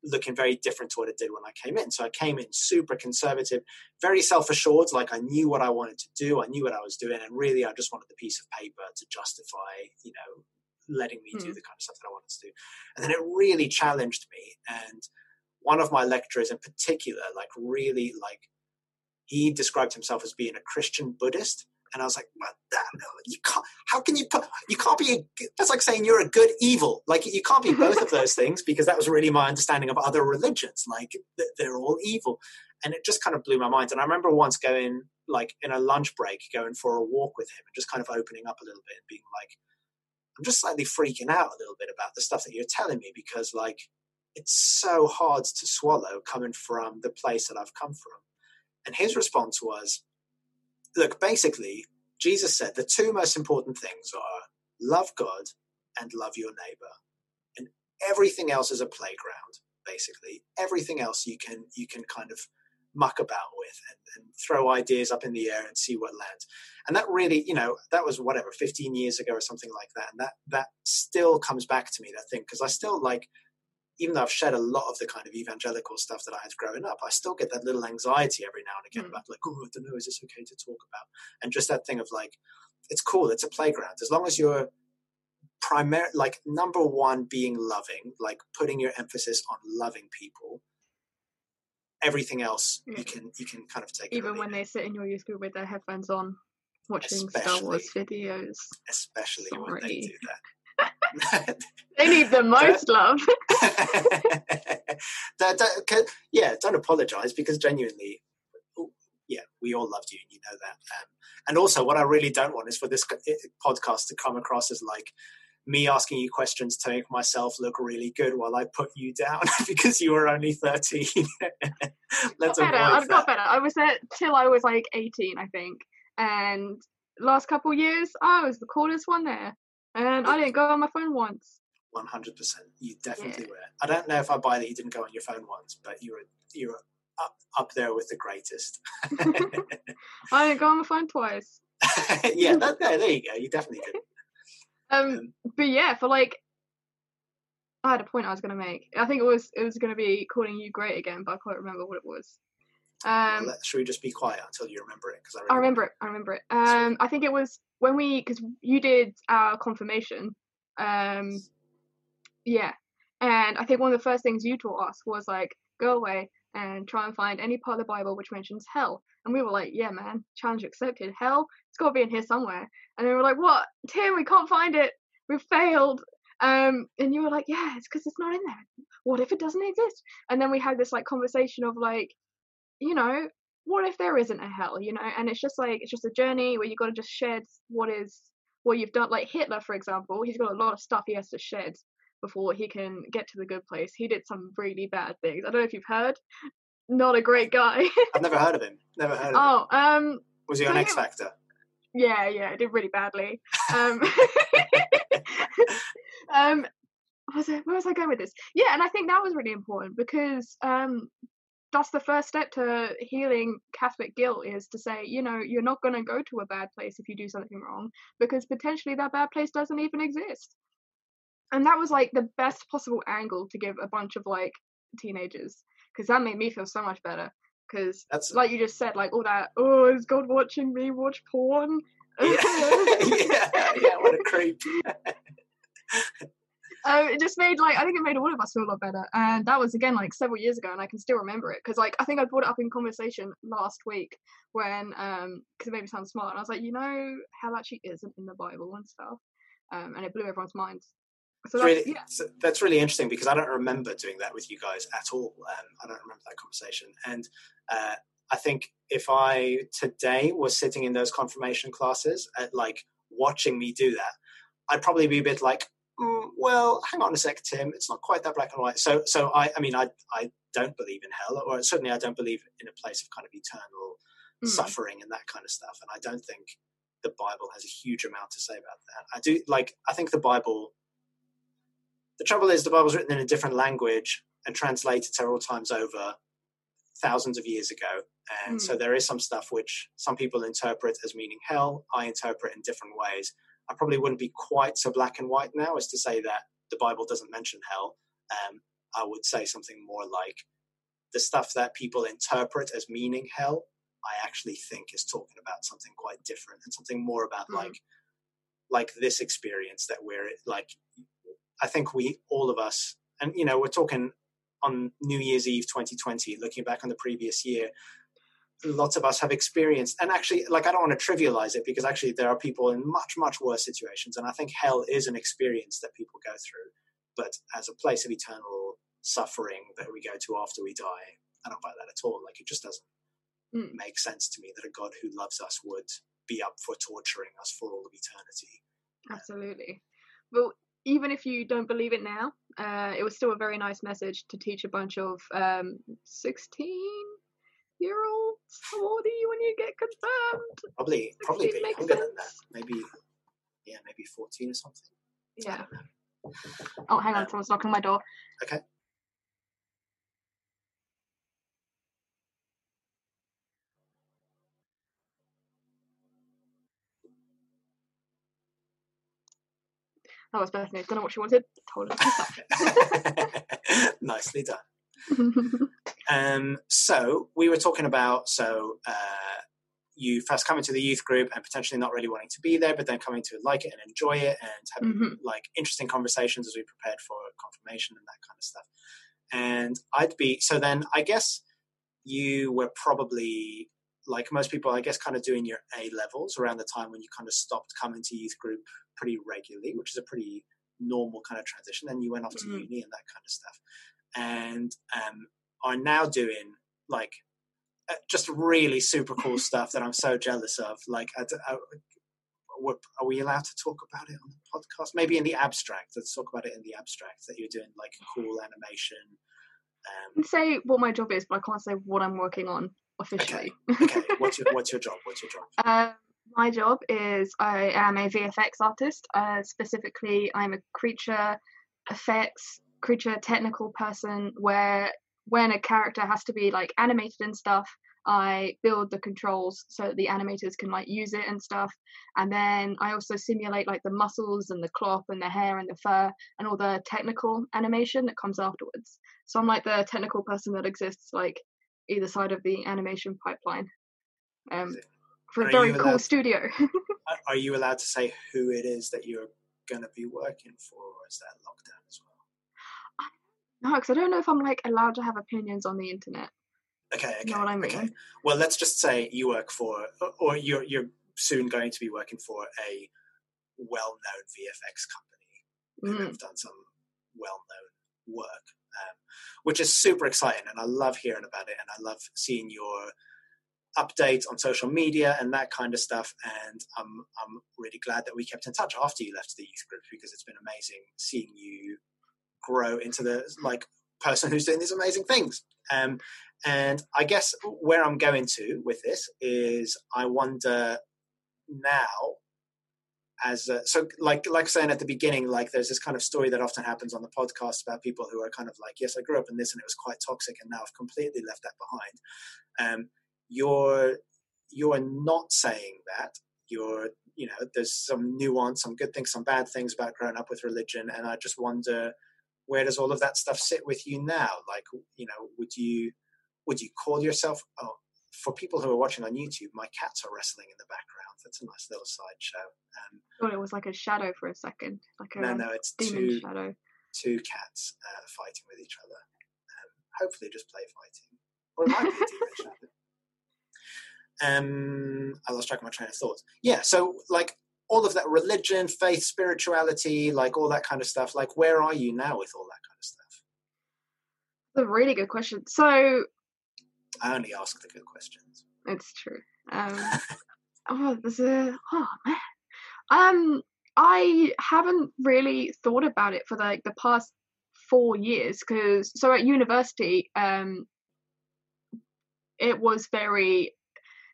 looking very different to what it did when I came in. So I came in super conservative, very self assured, like I knew what I wanted to do, I knew what I was doing, and really I just wanted the piece of paper to justify, you know, letting me mm. do hmm. the kind of stuff that I wanted to do. And then it really challenged me. And one of my lecturers in particular, like really like he described himself as being a Christian Buddhist. And I was like, what you can't, how can you put, you can't be, that's like saying you're a good evil. Like you can't be both of those things because that was really my understanding of other religions. Like they're all evil. And it just kind of blew my mind. And I remember once going like in a lunch break, going for a walk with him and just kind of opening up a little bit and being like, I'm just slightly freaking out a little bit about the stuff that you're telling me because like it's so hard to swallow coming from the place that I've come from. And his response was, look, basically, Jesus said the two most important things are love God and love your neighbor. And everything else is a playground, basically. Everything else you can you can kind of muck about with and, and, throw ideas up in the air and see what lands. And that really, you know, that was whatever, 15 years ago or something like that. And that that still comes back to me, that thing, because I still like even though I've shed a lot of the kind of evangelical stuff that I had growing up, I still get that little anxiety every now and again mm. about like, oh, I don't know, is this okay to talk about? And just that thing of like, it's cool, it's a playground. As long as you're primary, like number one, being loving, like putting your emphasis on loving people. Everything else yeah. you can you can kind of take. Even when they sit in your youth group with their headphones on, watching especially, Star Wars videos. Especially Sorry. when they do that they need the most love. yeah, don't apologize because genuinely, yeah, we all loved you and you know that. Um, and also, what I really don't want is for this podcast to come across as like me asking you questions to make myself look really good while I put you down because you were only 13. Let's got better. I've got better. I was there till I was like 18, I think. And last couple years, I was the coolest one there. And I didn't go on my phone once. One hundred percent. You definitely yeah. were. I don't know if I buy that you didn't go on your phone once, but you were you were up up there with the greatest. I didn't go on my phone twice. yeah, that, there, there you go. You definitely did. Um, um, but yeah, for like, I had a point I was going to make. I think it was it was going to be calling you great again, but I can't remember what it was. Um, well, should we just be quiet until you remember it? Because I, I remember it. I remember it. Um, I think it was when we because you did our confirmation. Um, yeah, and I think one of the first things you taught us was like go away and try and find any part of the Bible which mentions hell. And we were like, yeah, man, challenge accepted. Hell, it's got to be in here somewhere. And they were like, what, Tim? We can't find it. We've failed. Um, and you were like, yeah, it's because it's not in there. What if it doesn't exist? And then we had this like conversation of like, you know, what if there isn't a hell, you know? And it's just like it's just a journey where you've got to just shed what is what you've done. Like Hitler, for example, he's got a lot of stuff he has to shed before he can get to the good place. He did some really bad things. I don't know if you've heard. Not a great guy. I've never heard of him. Never heard of oh, him. Oh, um, was he on X Factor? Yeah, yeah, I did really badly. Um, um, was it, where was I going with this? Yeah, and I think that was really important because um, that's the first step to healing Catholic guilt is to say, you know, you're not going to go to a bad place if you do something wrong because potentially that bad place doesn't even exist. And that was like the best possible angle to give a bunch of like teenagers because that made me feel so much better. Because, that's like you just said, like all that, oh, is God watching me watch porn? yeah, yeah, yeah, what a creep. um, it just made like I think it made all of us feel a lot better, and that was again like several years ago, and I can still remember it because like I think I brought it up in conversation last week when um because it made me sound smart, and I was like, you know, hell actually isn't in the Bible and stuff, um, and it blew everyone's minds. So that's, really, yeah. so that's really interesting because I don't remember doing that with you guys at all. Um, I don't remember that conversation, and uh, I think if I today was sitting in those confirmation classes, at, like watching me do that, I'd probably be a bit like, mm, well, hang on a sec, Tim, it's not quite that black and white. So, so I, I mean, I, I don't believe in hell, or certainly I don't believe in a place of kind of eternal mm. suffering and that kind of stuff. And I don't think the Bible has a huge amount to say about that. I do like, I think the Bible, the trouble is the Bible's written in a different language and translated several times over thousands of years ago. And Mm. so there is some stuff which some people interpret as meaning hell. I interpret in different ways. I probably wouldn't be quite so black and white now as to say that the Bible doesn't mention hell. Um, I would say something more like the stuff that people interpret as meaning hell. I actually think is talking about something quite different and something more about Mm. like like this experience that we're like. I think we all of us, and you know, we're talking on New Year's Eve 2020, looking back on the previous year, lots of us have experienced, and actually, like, I don't want to trivialize it because actually there are people in much, much worse situations. And I think hell is an experience that people go through, but as a place of eternal suffering that we go to after we die, I don't buy that at all. Like, it just doesn't Mm. make sense to me that a God who loves us would be up for torturing us for all of eternity. Absolutely. Well, even if you don't believe it now, uh, it was still a very nice message to teach a bunch of um, 16 year olds how old are you when you get confirmed? Probably, probably a bit younger than that. Maybe, yeah, maybe 14 or something. Yeah. Oh, hang on, Um, someone's knocking on my door. Okay. That was Bethany. Don't know what she wanted. Told her Nicely done. Um, so we were talking about so uh, you first coming to the youth group and potentially not really wanting to be there, but then coming to like it and enjoy it and having Mhm. like interesting conversations as we prepared for confirmation and that kind of stuff. And I'd be so then I guess you were probably like most people, I guess, kind of doing your A levels around the time when you kind of stopped coming to youth group pretty regularly, which is a pretty normal kind of transition. Then you went off to Mhm. uni and that kind of stuff, and um, are now doing like uh, just really super cool stuff that I'm so jealous of. Like, I, I- what- are we allowed to talk about it on the podcast? Maybe in the abstract. Let's talk about it in the abstract that you're doing like cool animation. Um, say what my job is, but I can't say what I'm working on officially. okay, what's your what's your job? What's your job? Uh, my job is I am a VFX artist. Uh, specifically, I'm a creature effects, creature technical person. Where when a character has to be like animated and stuff, I build the controls so that the animators can like use it and stuff. And then I also simulate like the muscles and the cloth and the hair and the fur and all the technical animation that comes afterwards. So I'm like the technical person that exists like either side of the animation pipeline. Um, for a very cool allowed- studio. Are- you allowed to say who it is that you're going to be working for, or is that lockdown as well? no, because I don't know if I'm like allowed to have opinions on the internet. Okay, okay, You know what I okay. Well, let's just say you work for, or you're you're soon going to be working for a well-known VFX company who Mm. have done some well-known work, um, which is super exciting, and I love hearing about it, and I love seeing your updates on social media and that kind of stuff. And I'm I'm really glad that we kept in touch after you left the youth group because it's been amazing seeing you grow into the like person who's doing these amazing things. Um, and I guess where I'm going to with this is I wonder now as a, so like like saying at the beginning like there's this kind of story that often happens on the podcast about people who are kind of like yes I grew up in this and it was quite toxic and now I've completely left that behind um you're you're not saying that. You're you know there's some nuance some good things some bad things about growing up with religion and I just wonder where does all of that stuff sit with you now? Like you know would you would you call yourself oh for people who are watching on youtube my cats are wrestling in the background. That's a nice little sideshow um, thought it was like a shadow for a second, like a no no it's demon two shadow. two cats uh, fighting with each other um, hopefully just play fighting. Or it might be a demon shadow um i lost track of my train of thought yeah so like all of that religion faith spirituality like all that kind of stuff like where are you now with all that kind of stuff That's a really good question. So i only ask the good questions it's true. Um, oh, there's a oh man. Um, I haven't really thought about it for like the past four years because so at university, um, it was very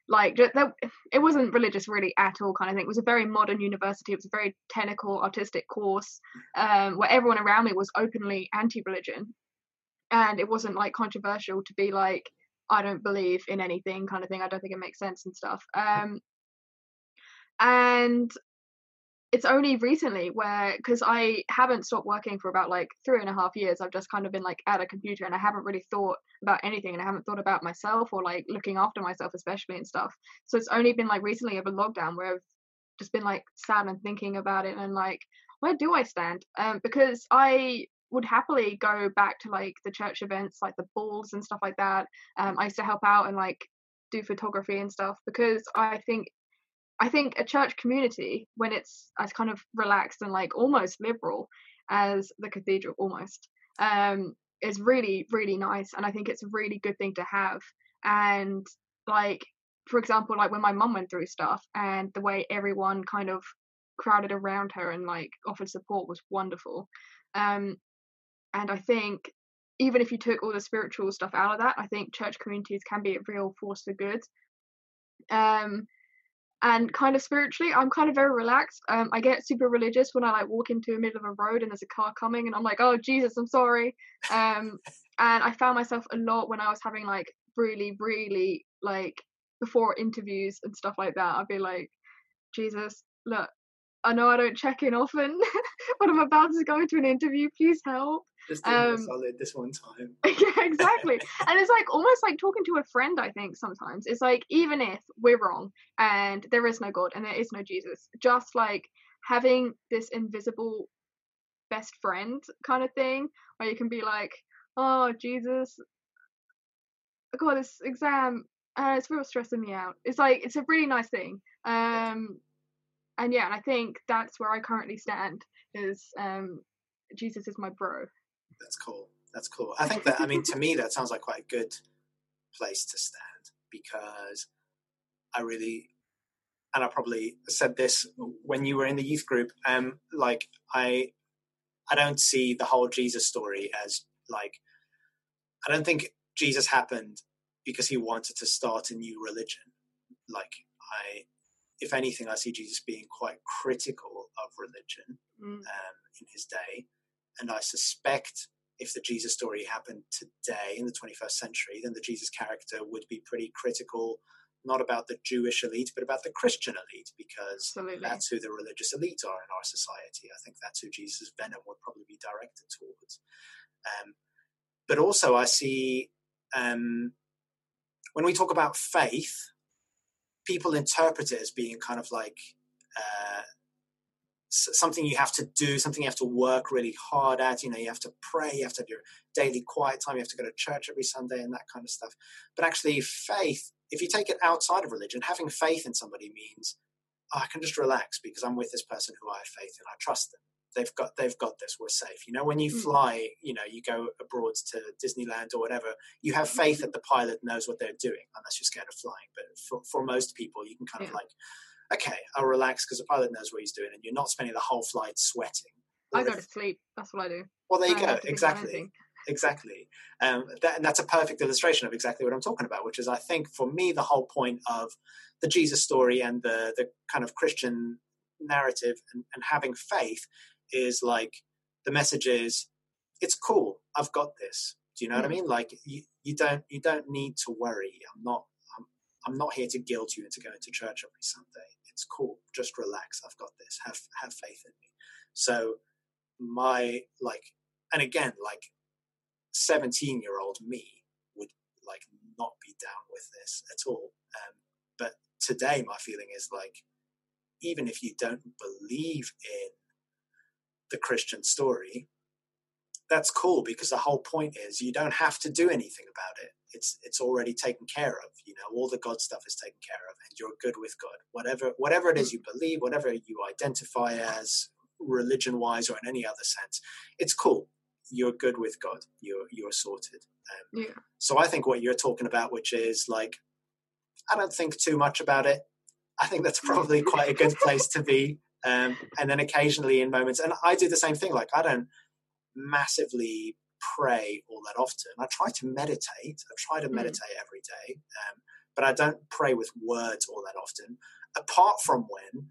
like it wasn't religious really at all kind of thing. It was a very modern university. It was a very technical, artistic course um, where everyone around me was openly anti-religion. and it wasn't like controversial to be like I don't believe in anything kind of thing. I don't think it makes sense and stuff. Um, and it's only recently where because I haven't stopped working for about like three and a half years. I've just kind of been like at a computer and I haven't really thought about anything and I haven't thought about myself or like looking after myself especially and stuff. So it's only been like recently over lockdown where I've just been like sad and thinking about it and like where do I stand? Um, because I would happily go back to like the church events, like the balls and stuff like that. Um, I used to help out and like do photography and stuff because I think I think a church community when it's as kind of relaxed and like almost liberal as the cathedral almost um, is really really nice and I think it's a really good thing to have and like for example like when my mum went through stuff and the way everyone kind of crowded around her and like offered support was wonderful um, and I think even if you took all the spiritual stuff out of that, I think church communities can be a real force for good. Um, and kind of spiritually, I'm kind of very relaxed. Um, I get super religious when I like walk into the middle of a road and there's a car coming, and I'm like, oh Jesus, I'm sorry. Um, and I found myself a lot when I was having like really, really like before interviews and stuff like that. I'd be like, Jesus, look, I know I don't check in often, but I'm about to go to an interview. Please help. Just um, solid this one time. yeah, exactly. and it's like almost like talking to a friend, I think, sometimes. It's like, even if we're wrong and there is no God and there is no Jesus, just like having this invisible best friend kind of thing where you can be like, oh, Jesus, I got this exam and it's real stressing me out. It's like, it's a really nice thing. Um, and yeah, and I think that's where I currently stand is um, Jesus is my bro. That's cool. That's cool. I think that I mean to me that sounds like quite a good place to stand because I really and I probably said this when you were in the youth group. Um, like I, I don't see the whole Jesus story as like, I don't think Jesus happened because he wanted to start a new religion. Like I, if anything, I see Jesus being quite critical of religion mm. um, in his day, and I suspect if the Jesus story happened today in the 21st century, then the Jesus character would be pretty critical, not about the Jewish elite, but about the Christian elite, because Absolutely. that's who the religious elite are in our society. I think that's who Jesus' venom would probably be directed towards. Um, but also, I see um, when we talk about faith, people interpret it as being kind of like uh, something you have to do, something you have to work really hard at. You know, you have to pray, you have to have your daily quiet time, you have to go to church every Sunday and that kind of stuff. But actually, faith, if you take it outside of religion, having faith in somebody means oh, I can just relax because I'm with this person who I have faith in. I trust them. They've got they've got this. We're safe. You know, when you hmm. fly, you know, you go abroad to Disneyland or whatever. You have faith that the pilot knows what they're doing, unless you're scared of flying. But for for most people, you can kind yeah. of like okay, I'll relax because the pilot knows what he's doing, and you're not spending the whole flight sweating. I go to sleep. That's what I do. Well, there you I go. Exactly. Exactly. Um, that, and that's a perfect illustration of exactly what I'm talking about, which is, I think, for me, the whole point of the Jesus story and the the kind of Christian narrative and, and having faith is like the message is, it's cool. I've got this. Do you know mm. what I mm. mean? Like you, you don't you don't need to worry. I'm not I'm, I'm not here to guilt you into going to church every Sunday it's cool. Just relax. I've got this. Have have faith in me. So my like, and again, like, seventeen year old me would like not be down with this at all. Um, but today, my feeling is like, even if you don't believe in the Christian story, that's cool because the whole point is you don't have to do anything about it. It's it's already taken care of. You know, all the God stuff is taken care of, and you're good with God. Whatever whatever it is you believe, whatever you identify as, religion wise or in any other sense, it's cool. You're good with God. You're you're sorted. Um, yeah. So I think what you're talking about, which is like, I don't think too much about it. I think that's probably quite a good place to be. Um, and then occasionally in moments, and I do the same thing. Like I don't massively pray all that often. I try to meditate. I try to mm. meditate every day, um, but I don't pray with words all that often. Apart from when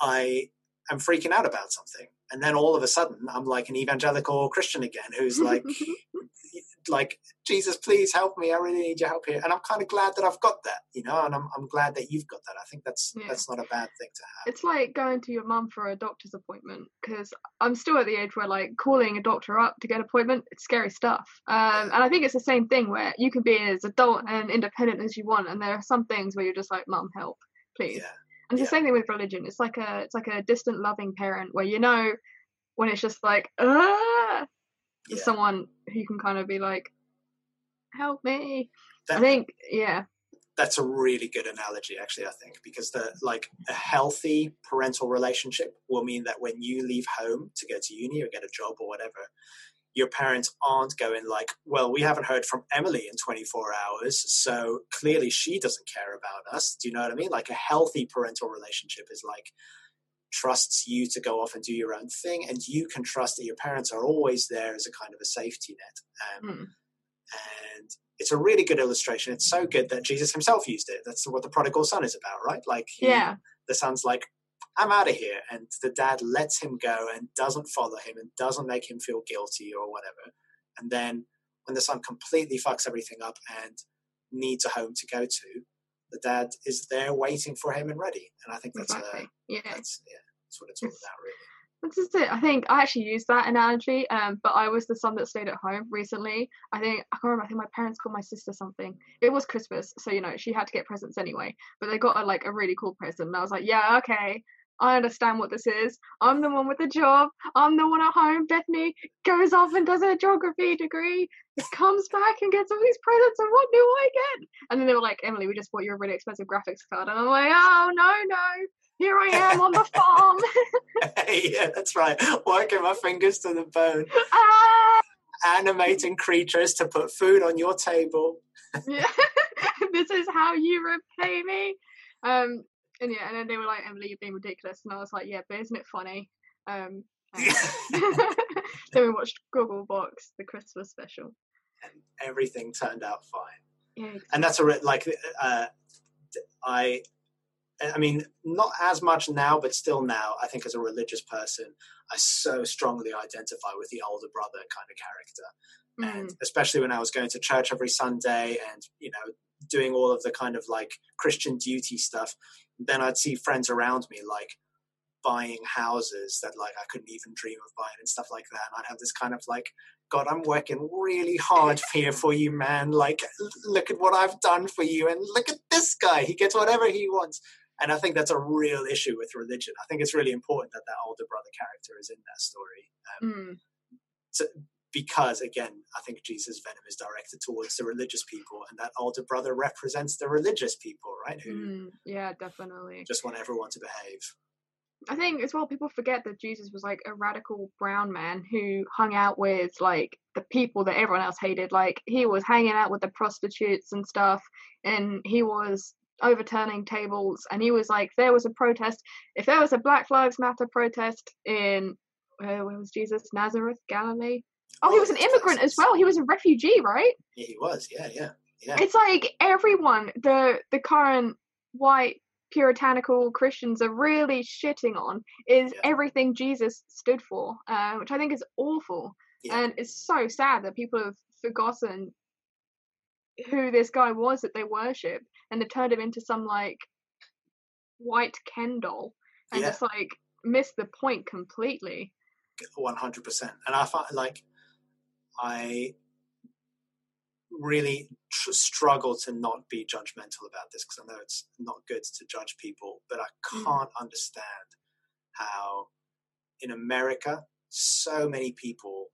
I am freaking out about something, and then all of a sudden I'm like an evangelical Christian again, who's like like jesus please help me i really need your help here and i'm kind of glad that i've got that you know and i'm, I'm glad that you've got that i think that's Yeah. that's not a bad thing to have It's like going to your mum for a doctor's appointment because I'm still at the age where like calling a doctor up to get an appointment, it's scary stuff. Um, and I think it's the same thing where you can be as adult and independent as you want, and there are some things where you're just like, "Mum, help, please." yeah And it's the same thing with religion. It's like a it's like a distant, loving parent where you know when it's just like, ah, Yeah. someone who can kind of be like, help me. I think, yeah, that's a really good analogy actually i think because the like a healthy parental relationship will mean that when you leave home to go to uni or get a job or whatever your parents aren't going like well we haven't heard from emily in 24 hours so clearly she doesn't care about us do you know what i mean like a healthy parental relationship is like trusts you to go off and do your own thing and you can trust that your parents are always there as a kind of a safety net um, mm, and it's a really good illustration. It's so good that Jesus himself used it. That's what the prodigal son is about, right? Like, he, yeah, the son's like, I'm out of here. And the dad lets him go and doesn't follow him and doesn't make him feel guilty or whatever. And then when the son completely fucks everything up and needs a home to go to, the dad is there waiting for him and ready. And I think that's, exactly. uh, Yeah. that's, yeah, that's what it's all about, really. This is it. I think I actually used that analogy, um, but I was the son that stayed at home recently. I think I can't remember. I think my parents called my sister something. It was Christmas, so you know she had to get presents anyway. But they got her like a really cool present, and I was like, yeah, okay, I understand what this is. I'm the one with the job. I'm the one at home. Bethany goes off and does her geography degree, comes back and gets all these presents, and what do I get? And then they were like, Emily, we just bought you a really expensive graphics card, and I'm like, oh no, no. Here I am on the farm. yeah, that's right. Working my fingers to the bone. ah! Animating creatures to put food on your table. Yeah. this is how you repay me. Um, and yeah, and then they were like, Emily, you're being ridiculous. And I was like, yeah, but isn't it funny? Um, then we watched Gogglebox, the Christmas special. and everything turned out fine. Yeah, And that's a re- like uh, I, I mean, not as much now, but still now. I think as a religious person, I so strongly identify with the older brother kind of character, and mm, especially when I was going to church every Sunday and you know doing all of the kind of like Christian duty stuff. Then I'd see friends around me like buying houses that like I couldn't even dream of buying and stuff like that. And I'd have this kind of like, God, I'm working really hard here for you, man. Like, look at what I've done for you, and look at this guy. He gets whatever he wants. And I think that's a real issue with religion. I think it's really important that that older brother character is in that story. Um, mm, because again, I think Jesus' venom is directed towards the religious people, and that older brother represents the religious people, right? Who mm, yeah, definitely. just want everyone to behave. I think as well people forget that Jesus was like a radical brown man who hung out with like the people that everyone else hated. Like he was hanging out with the prostitutes and stuff and he was overturning tables and he was like there was a protest if there was a Black Lives Matter protest in where, where was Jesus? Nazareth, Galilee. Oh, he was an immigrant as well. He was a refugee, right? Yeah, he was. Yeah, yeah, yeah. It's like everyone, the the current white puritanical Christians are really shitting on is Yeah. everything Jesus stood for, uh, which I think is awful, Yeah. and it's so sad that people have forgotten who this guy was that they worship, and they turned him into some like white Ken doll, and Yeah. just like missed the point completely. one hundred percent. And I find like I really tr- struggle to not be judgmental about this because I know it's not good to judge people, but I Mm. can't understand how in America so many people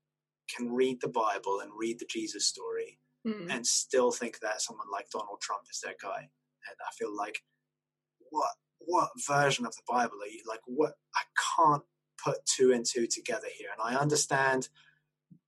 can read the Bible and read the Jesus story Mm. and still think that someone like Donald Trump is their guy. And I feel like, what what version of the Bible are you like? What I can't put two and two together here, and I understand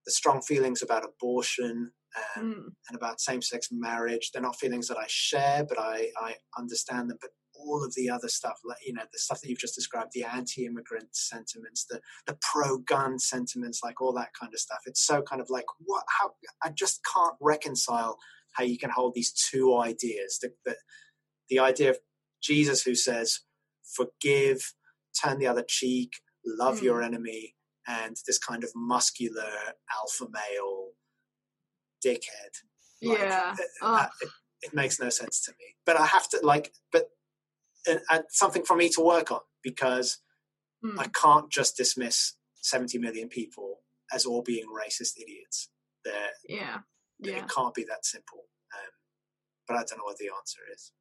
the strong feelings about abortion and, Mm. and about same-sex marriage. They're not feelings that I share, but I I understand them. But all of the other stuff, like you know, the stuff that you've just described, the anti-immigrant sentiments, the the pro-gun sentiments, like all that kind of stuff. It's so kind of like what? How? I just can't reconcile how you can hold these two ideas. The the, the idea of Jesus who says, "Forgive, turn the other cheek, love your enemy," and this kind of muscular alpha male dickhead. Like, yeah. it, it, it makes no sense to me. But I have to like, but and, and something for me to work on because Mm. I can't just dismiss 70 million people as all being racist idiots. They're, yeah. Yeah. It can't be that simple. Um, but I don't know what the answer is.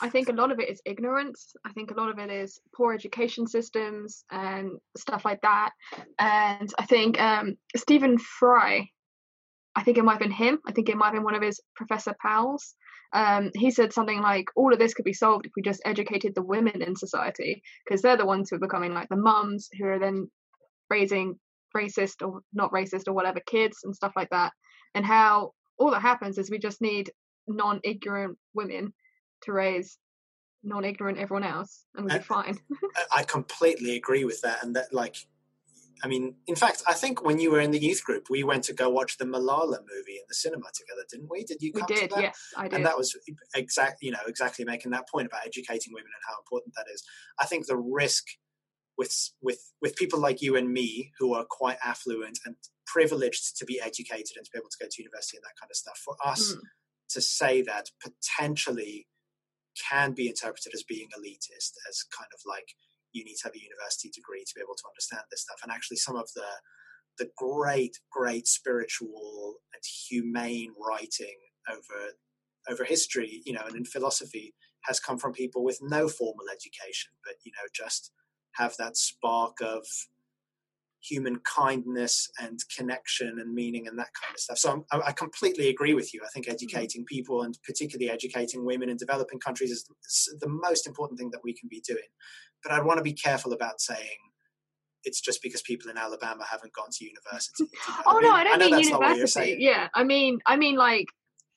I think a lot of it is ignorance. I think a lot of it is poor education systems and stuff like that. And I think um, Stephen Fry, I think it might have been him. I think it might have been one of his professor pals. Um, he said something like, "All of this could be solved if we just educated the women in society, because they're the ones who are becoming like the mums who are then raising racist or not racist or whatever kids and stuff like that. And how all that happens is we just need non-ignorant women to raise non-ignorant everyone else and we'll be fine I- completely agree with that. And that, like, I mean, in fact, I think when you were in the youth group, we went to go watch the Malala movie in the cinema together, didn't we? Did you we did to that? yes i did and that was exactly you know exactly making that point about educating women and how important that is i think the risk with with with people like you and me who are quite affluent and privileged to be educated and to be able to go to university and that kind of stuff for us Mm. to say that potentially can be interpreted as being elitist as kind of like you need to have a university degree to be able to understand this stuff. And actually some of the the great great spiritual and humane writing over over history you know and in philosophy has come from people with no formal education but you know just have that spark of human kindness and connection and meaning and that kind of stuff. So I'm, I- I completely agree with you. I think educating people and particularly educating women in developing countries is the- most important thing that we can be doing. But i'd want to be careful about saying it's just because people in Alabama haven't gone to university. You know oh what no i don't know mean that's not what you're university. yeah i mean i mean like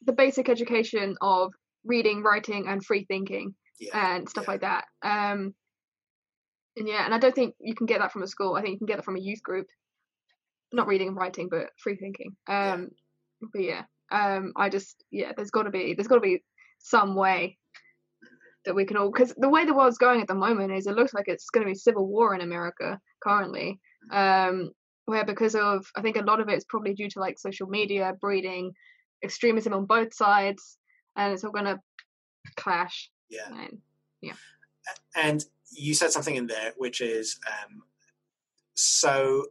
the basic education of reading writing and free thinking Yeah, and stuff yeah. like that. Um and yeah and i don't think you can get that from a school i think you can get that from a youth group not reading and writing but free thinking Yeah. um but yeah um i just yeah there's got to be there's got to be some way that we can all because the way the world's going at the moment is it looks like it's going to be civil war in america currently um where because of i think a lot of it is probably due to like social media breeding extremism on both sides and it's all going to clash yeah. and yeah. And you said something in there which is um, so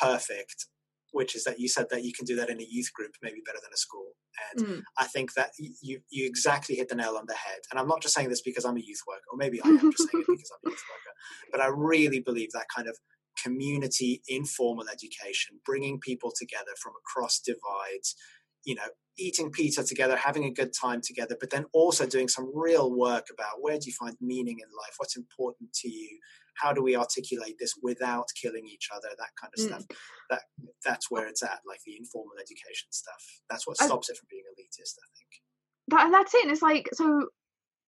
perfect, which is that you said that you can do that in a youth group maybe better than a school. And Mm. I think that you you exactly hit the nail on the head. And I'm not just saying this because I'm a youth worker, or maybe I am just saying it because I'm a youth worker. But I really believe that kind of community informal education, bringing people together from across divides, you know, eating pizza together, having a good time together, but then also doing some real work about where do you find meaning in life, what's important to you, how do we articulate this without killing each other, that kind of Mm. stuff. That that's where it's at, like the informal education stuff. That's what I- stops it from being elitist, I think. that, that's it. And it's like, so,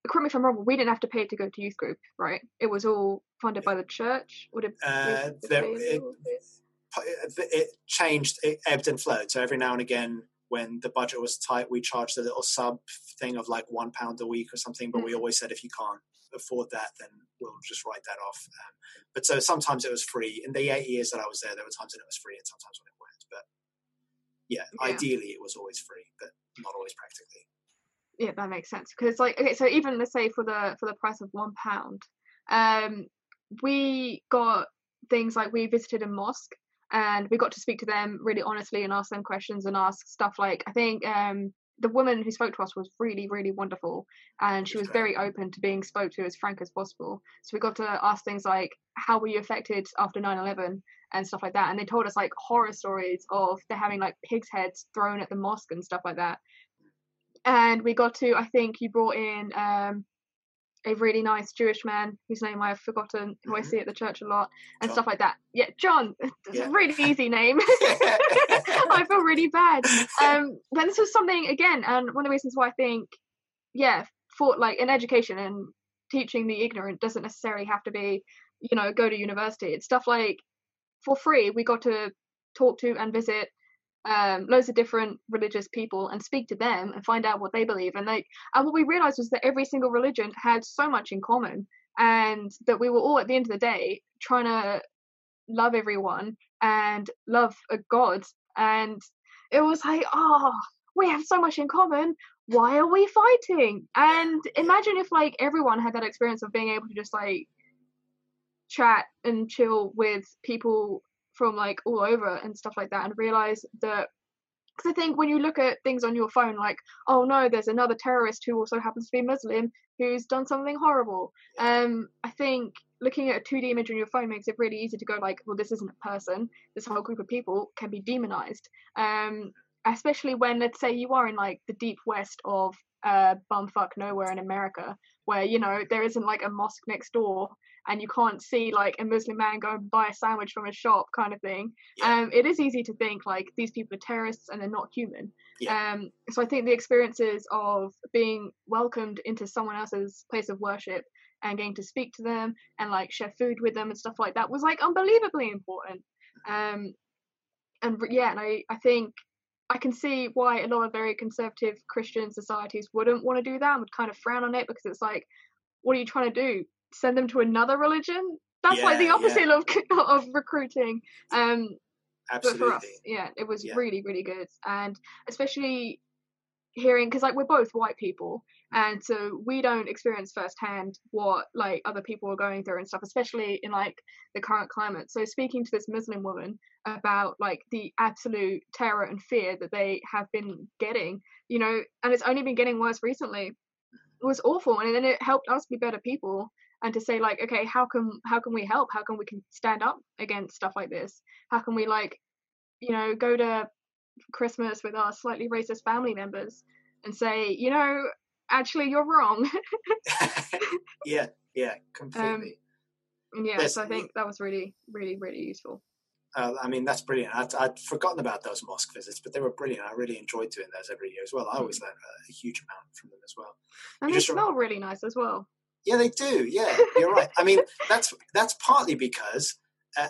correct me if I'm wrong, we didn't have to pay to go to youth group, right? It was all funded by the church. Would it? Uh, there, it, it changed, it ebbed and flowed. So every now and again, when the budget was tight, we charged a little sub thing of like one pound a week or something. But we always said if you can't afford that, then we'll just write that off. Um, but so sometimes it was free. In the eight years that I was there, there were times when it was free and sometimes when it weren't. But yeah, Yeah. ideally it was always free, but not always practically. yeah, that makes sense because it's like okay, so even let's say for the for the price of one pound, um, we got things like we visited a mosque and we got to speak to them really honestly and ask them questions and ask stuff like I think um the woman who spoke to us was really really wonderful and she was very open to being spoke to as frank as possible. So we got to ask things like how were you affected after 9-11 and stuff like that and they told us like horror stories of they're having like pigs heads thrown at the mosque and stuff like that. And we got to i think you brought in um a really nice jewish man whose name i've forgotten who i Mhm. see at the church a lot and John. stuff like that yeah john it's Yeah. a really easy name i feel really bad um but this was something again and one of the reasons why i think yeah for like in education and teaching the ignorant doesn't necessarily have to be you know go to university it's stuff like for free we got to talk to and visit um, loads of different religious people and speak to them and find out what they believe and like and what we realized was that every single religion had so much in common and that we were all at the end of the day trying to love everyone and love a god and it was like, oh, we have so much in common. Why are we fighting? And imagine if like everyone had that experience of being able to just like chat and chill with people from like all over and stuff like that and realize that because I think when you look at things on your phone, like, oh no, there's another terrorist who also happens to be Muslim who's done something horrible. Um, I think looking at a 2D image on your phone makes it really easy to go like, well, this isn't a person. This whole group of people can be demonized. Um, especially when, let's say, you are in like the deep west of uh, bumfuck nowhere in America, where you know there isn't like a mosque next door and you can't see like a Muslim man go and buy a sandwich from a shop kind of thing. Yeah. Um, it is easy to think like these people are terrorists and they're not human. Yeah. Um, so I think the experiences of being welcomed into someone else's place of worship and getting to speak to them and like share food with them and stuff like that was like unbelievably important. Um, and yeah, and I, I think I can see why a lot of very conservative Christian societies wouldn't want to do that and would kind of frown on it because it's like, what are you trying to do? Send them to another religion? That's yeah, like the opposite yeah. of of recruiting. Um, Absolutely. But for us, yeah, it was yeah. really really good, and especially hearing because like we're both white people and so we don't experience firsthand what like other people are going through and stuff especially in like the current climate. So speaking to this muslim woman about like the absolute terror and fear that they have been getting you know and it's only been getting worse recently it was awful and then it helped us be better people and to say like okay how can how can we help? How can we can stand up against stuff like this? How can we like you know go to christmas with our slightly racist family members and say you know actually you're wrong. yeah, yeah, completely. Um, yeah, There's, so I think that was really, really, really useful. Uh, I mean, that's brilliant. I'd, I'd, forgotten about those mosque visits, but they were brilliant. I really enjoyed doing those every year as well. I always mm. learned a, a huge amount from them as well. And you they smell really nice as well. Yeah, they do. Yeah, you're right. I mean, that's that's partly because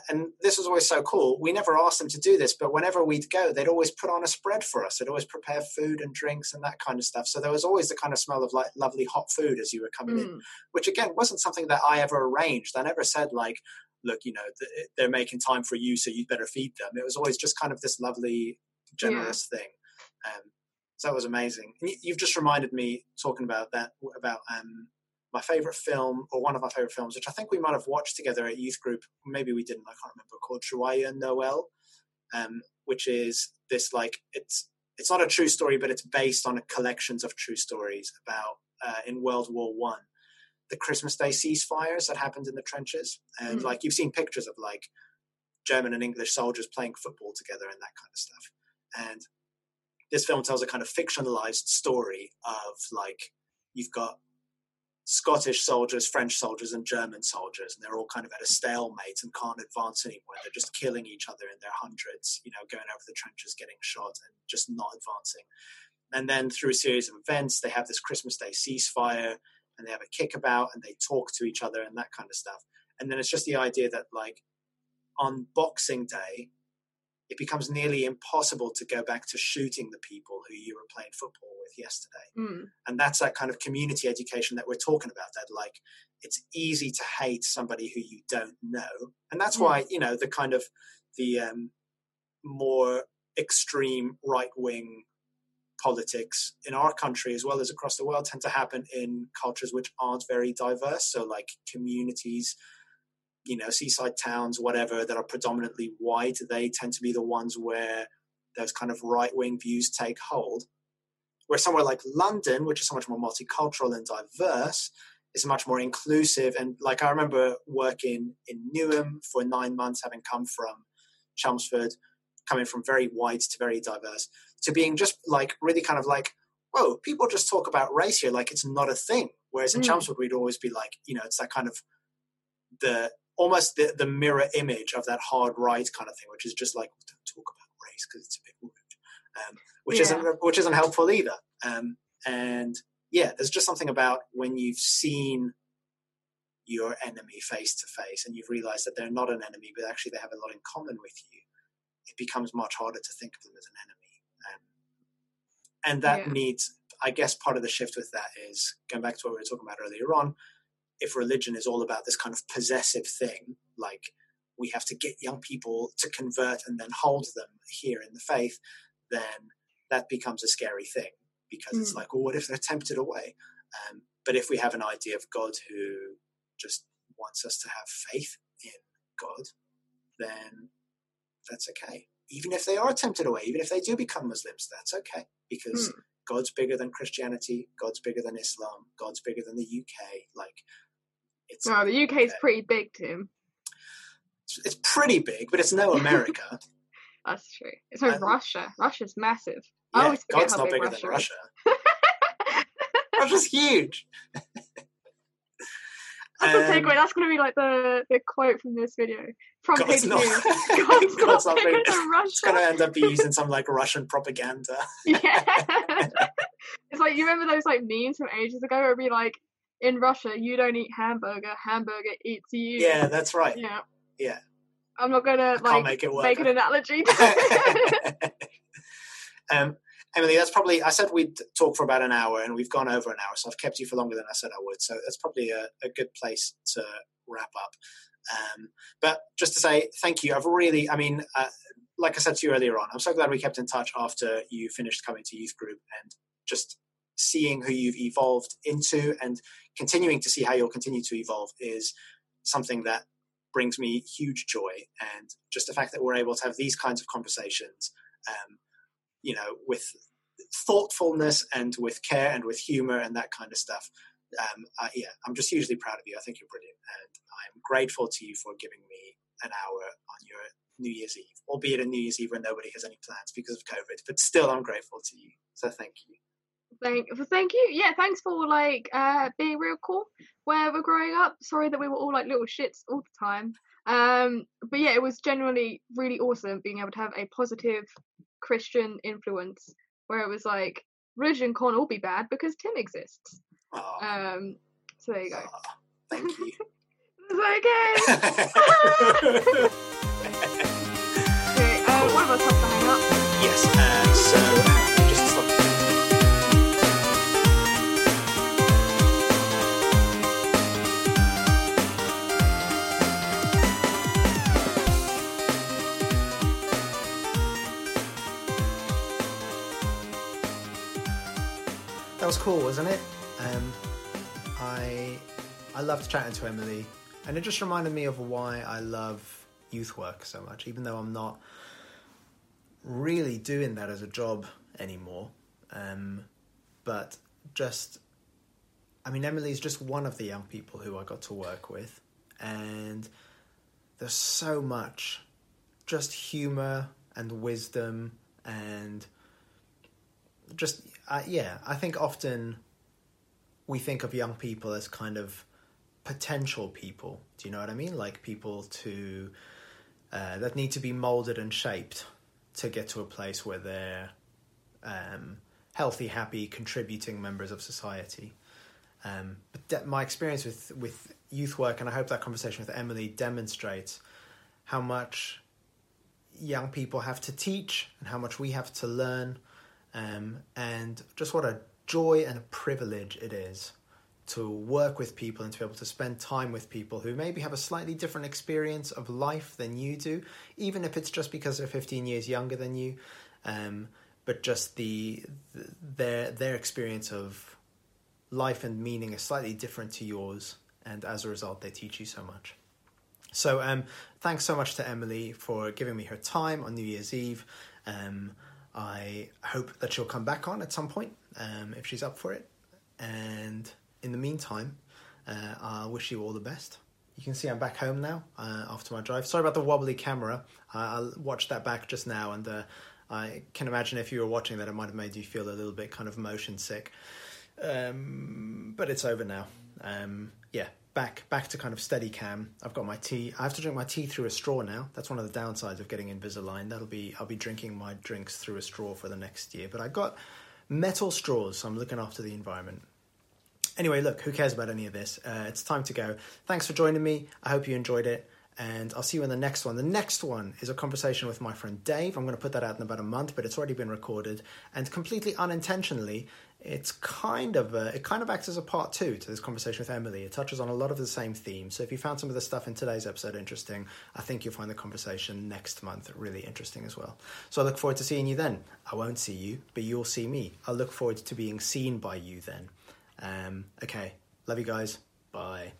and this was always so cool. We never asked them to do this, but whenever we'd go, they'd always put on a spread for us. They'd always prepare food and drinks and that kind of stuff. So there was always the kind of smell of like lovely hot food as you were coming mm. in, which again wasn't something that I ever arranged. I never said like, look, you know, they're making time for you, so you'd better feed them. It was always just kind of this lovely, generous yeah. thing. Um, so that was amazing. And you've just reminded me talking about that about um, my favorite film, or one of my favorite films, which I think we might have watched together at youth group. Maybe we didn't. I can't remember. Called Joyeux Noel, um, which is this like it's it's not a true story, but it's based on collections of true stories about uh, in World War One, the Christmas Day ceasefires that happened in the trenches, and mm. like you've seen pictures of like German and English soldiers playing football together and that kind of stuff, and this film tells a kind of fictionalized story of like you've got Scottish soldiers, French soldiers, and German soldiers, and they're all kind of at a stalemate and can't advance anymore. They're just killing each other in their hundreds, you know, going over the trenches, getting shot, and just not advancing. And then through a series of events, they have this Christmas Day ceasefire, and they have a kickabout, and they talk to each other, and that kind of stuff. And then it's just the idea that, like, on Boxing Day, it becomes nearly impossible to go back to shooting the people who you were playing football with yesterday. Mm. And that's that kind of community education that we're talking about that like it's easy to hate somebody who you don't know. And that's mm. why, you know, the kind of the um, more extreme right wing politics in our country as well as across the world tend to happen in cultures which aren't very diverse. So like communities you know, seaside towns, whatever, that are predominantly white, they tend to be the ones where those kind of right wing views take hold. Where somewhere like London, which is so much more multicultural and diverse, is much more inclusive. And like I remember working in Newham for nine months, having come from Chelmsford, coming from very white to very diverse, to being just like really kind of like, whoa, people just talk about race here like it's not a thing. Whereas in mm. Chelmsford, we'd always be like, you know, it's that kind of the almost the, the mirror image of that hard right kind of thing, which is just like don't talk about race because it's a bit rude, um, which yeah. isn't which isn't helpful either. Um, and yeah, there's just something about when you've seen your enemy face to face and you've realized that they're not an enemy, but actually they have a lot in common with you. It becomes much harder to think of them as an enemy. Um, and that yeah. needs, I guess, part of the shift with that is going back to what we were talking about earlier on if religion is all about this kind of possessive thing, like we have to get young people to convert and then hold them here in the faith, then that becomes a scary thing because it's Mm. like, well, what if they're tempted away? Um, but if we have an idea of God who just wants us to have faith in God, then that's okay. Even if they are tempted away, even if they do become Muslims, that's okay because Hmm. God's bigger than Christianity, God's bigger than Islam, God's bigger than the UK. Like, it's Well, the UK is pretty big, Tim. it's, it's pretty big, but it's no America. That's true. It's Uh, Russia. Russia's massive. I yeah, always God's not big bigger than Russia Russia. Russia's huge. That's Um, takeaway. That's going to be like the, the quote from this video. From God's not. God's, God's not not bigger big. than It's going to end up used in some like Russian propaganda. Yeah. it's like, you remember those like memes from ages ago where it'd be like, in Russia, you don't eat hamburger, hamburger eats you. Yeah, that's right. Yeah. Yeah. I'm not going to I like make it work. make an analogy. um, Emily, that's probably. I said we'd talk for about an hour, and we've gone over an hour, so I've kept you for longer than I said I would. So that's probably a, a good place to wrap up. Um, but just to say thank you. I've really, I mean, uh, like I said to you earlier on, I'm so glad we kept in touch after you finished coming to youth group and just seeing who you've evolved into and continuing to see how you'll continue to evolve is something that brings me huge joy. And just the fact that we're able to have these kinds of conversations, um, you know, with thoughtfulness and with care and with humor and that kind of stuff. Um, I, yeah, I'm just hugely proud of you. I think you're brilliant, and I'm grateful to you for giving me an hour on your New Year's Eve, albeit a New Year's Eve when nobody has any plans because of COVID. But still, I'm grateful to you. So thank you. Thank, well, thank you. Yeah, thanks for like uh being real cool where we're growing up. Sorry that we were all like little shits all the time. Um, but yeah, it was genuinely really awesome being able to have a positive Christian influence where it was like religion can't all be bad because Tim exists. Oh, Um, so there you go. oh, thank you. It's okay. okay uh, one of us has to hang up. yes. So was cool, wasn't it? Um, I I loved chatting to Emily, and it just reminded me of why I love youth work so much. Even though I'm not really doing that as a job anymore, um, but just I mean, Emily's just one of the young people who I got to work with, and there's so much just humor and wisdom and just uh, yeah i think often we think of young people as kind of potential people. Do you know what i mean? Like people to uh, that need to be molded and shaped to get to a place where they're um, healthy happy contributing members of society. Um, but de- my experience with with youth work and i hope that conversation with emily demonstrates how much young people have to teach and how much we have to learn um, and just what a joy and a privilege it is to work with people and to be able to spend time with people who maybe have a slightly different experience of life than you do, even if it's just because they're 15 years younger than you, um, but just the, the their their experience of life and meaning is slightly different to yours, and as a result, they teach you so much. So, um, thanks so much to Emily for giving me her time on New Year's Eve. Um, I hope that she'll come back on at some point um, if she's up for it. And in the meantime, uh, I wish you all the best. You can see I'm back home now uh, after my drive. Sorry about the wobbly camera. I I watched that back just now, and uh, I can imagine if you were watching that, it might have made you feel a little bit kind of motion sick. Um, but it's over now. Um, yeah, back back to kind of steady cam. I've got my tea. I have to drink my tea through a straw now. That's one of the downsides of getting Invisalign. That'll be I'll be drinking my drinks through a straw for the next year. But I got metal straws, so I'm looking after the environment. Anyway, look, who cares about any of this? Uh, it's time to go. Thanks for joining me. I hope you enjoyed it. and I'll see you in the next one. The next one is a conversation with my friend Dave. I'm going to put that out in about a month, but it's already been recorded, and completely unintentionally, it's kind of a, it kind of acts as a part two to this conversation with Emily. It touches on a lot of the same themes. So if you found some of the stuff in today's episode interesting, I think you'll find the conversation next month really interesting as well. So I look forward to seeing you then. I won't see you, but you'll see me. I look forward to being seen by you then. Um, okay, love you guys. Bye.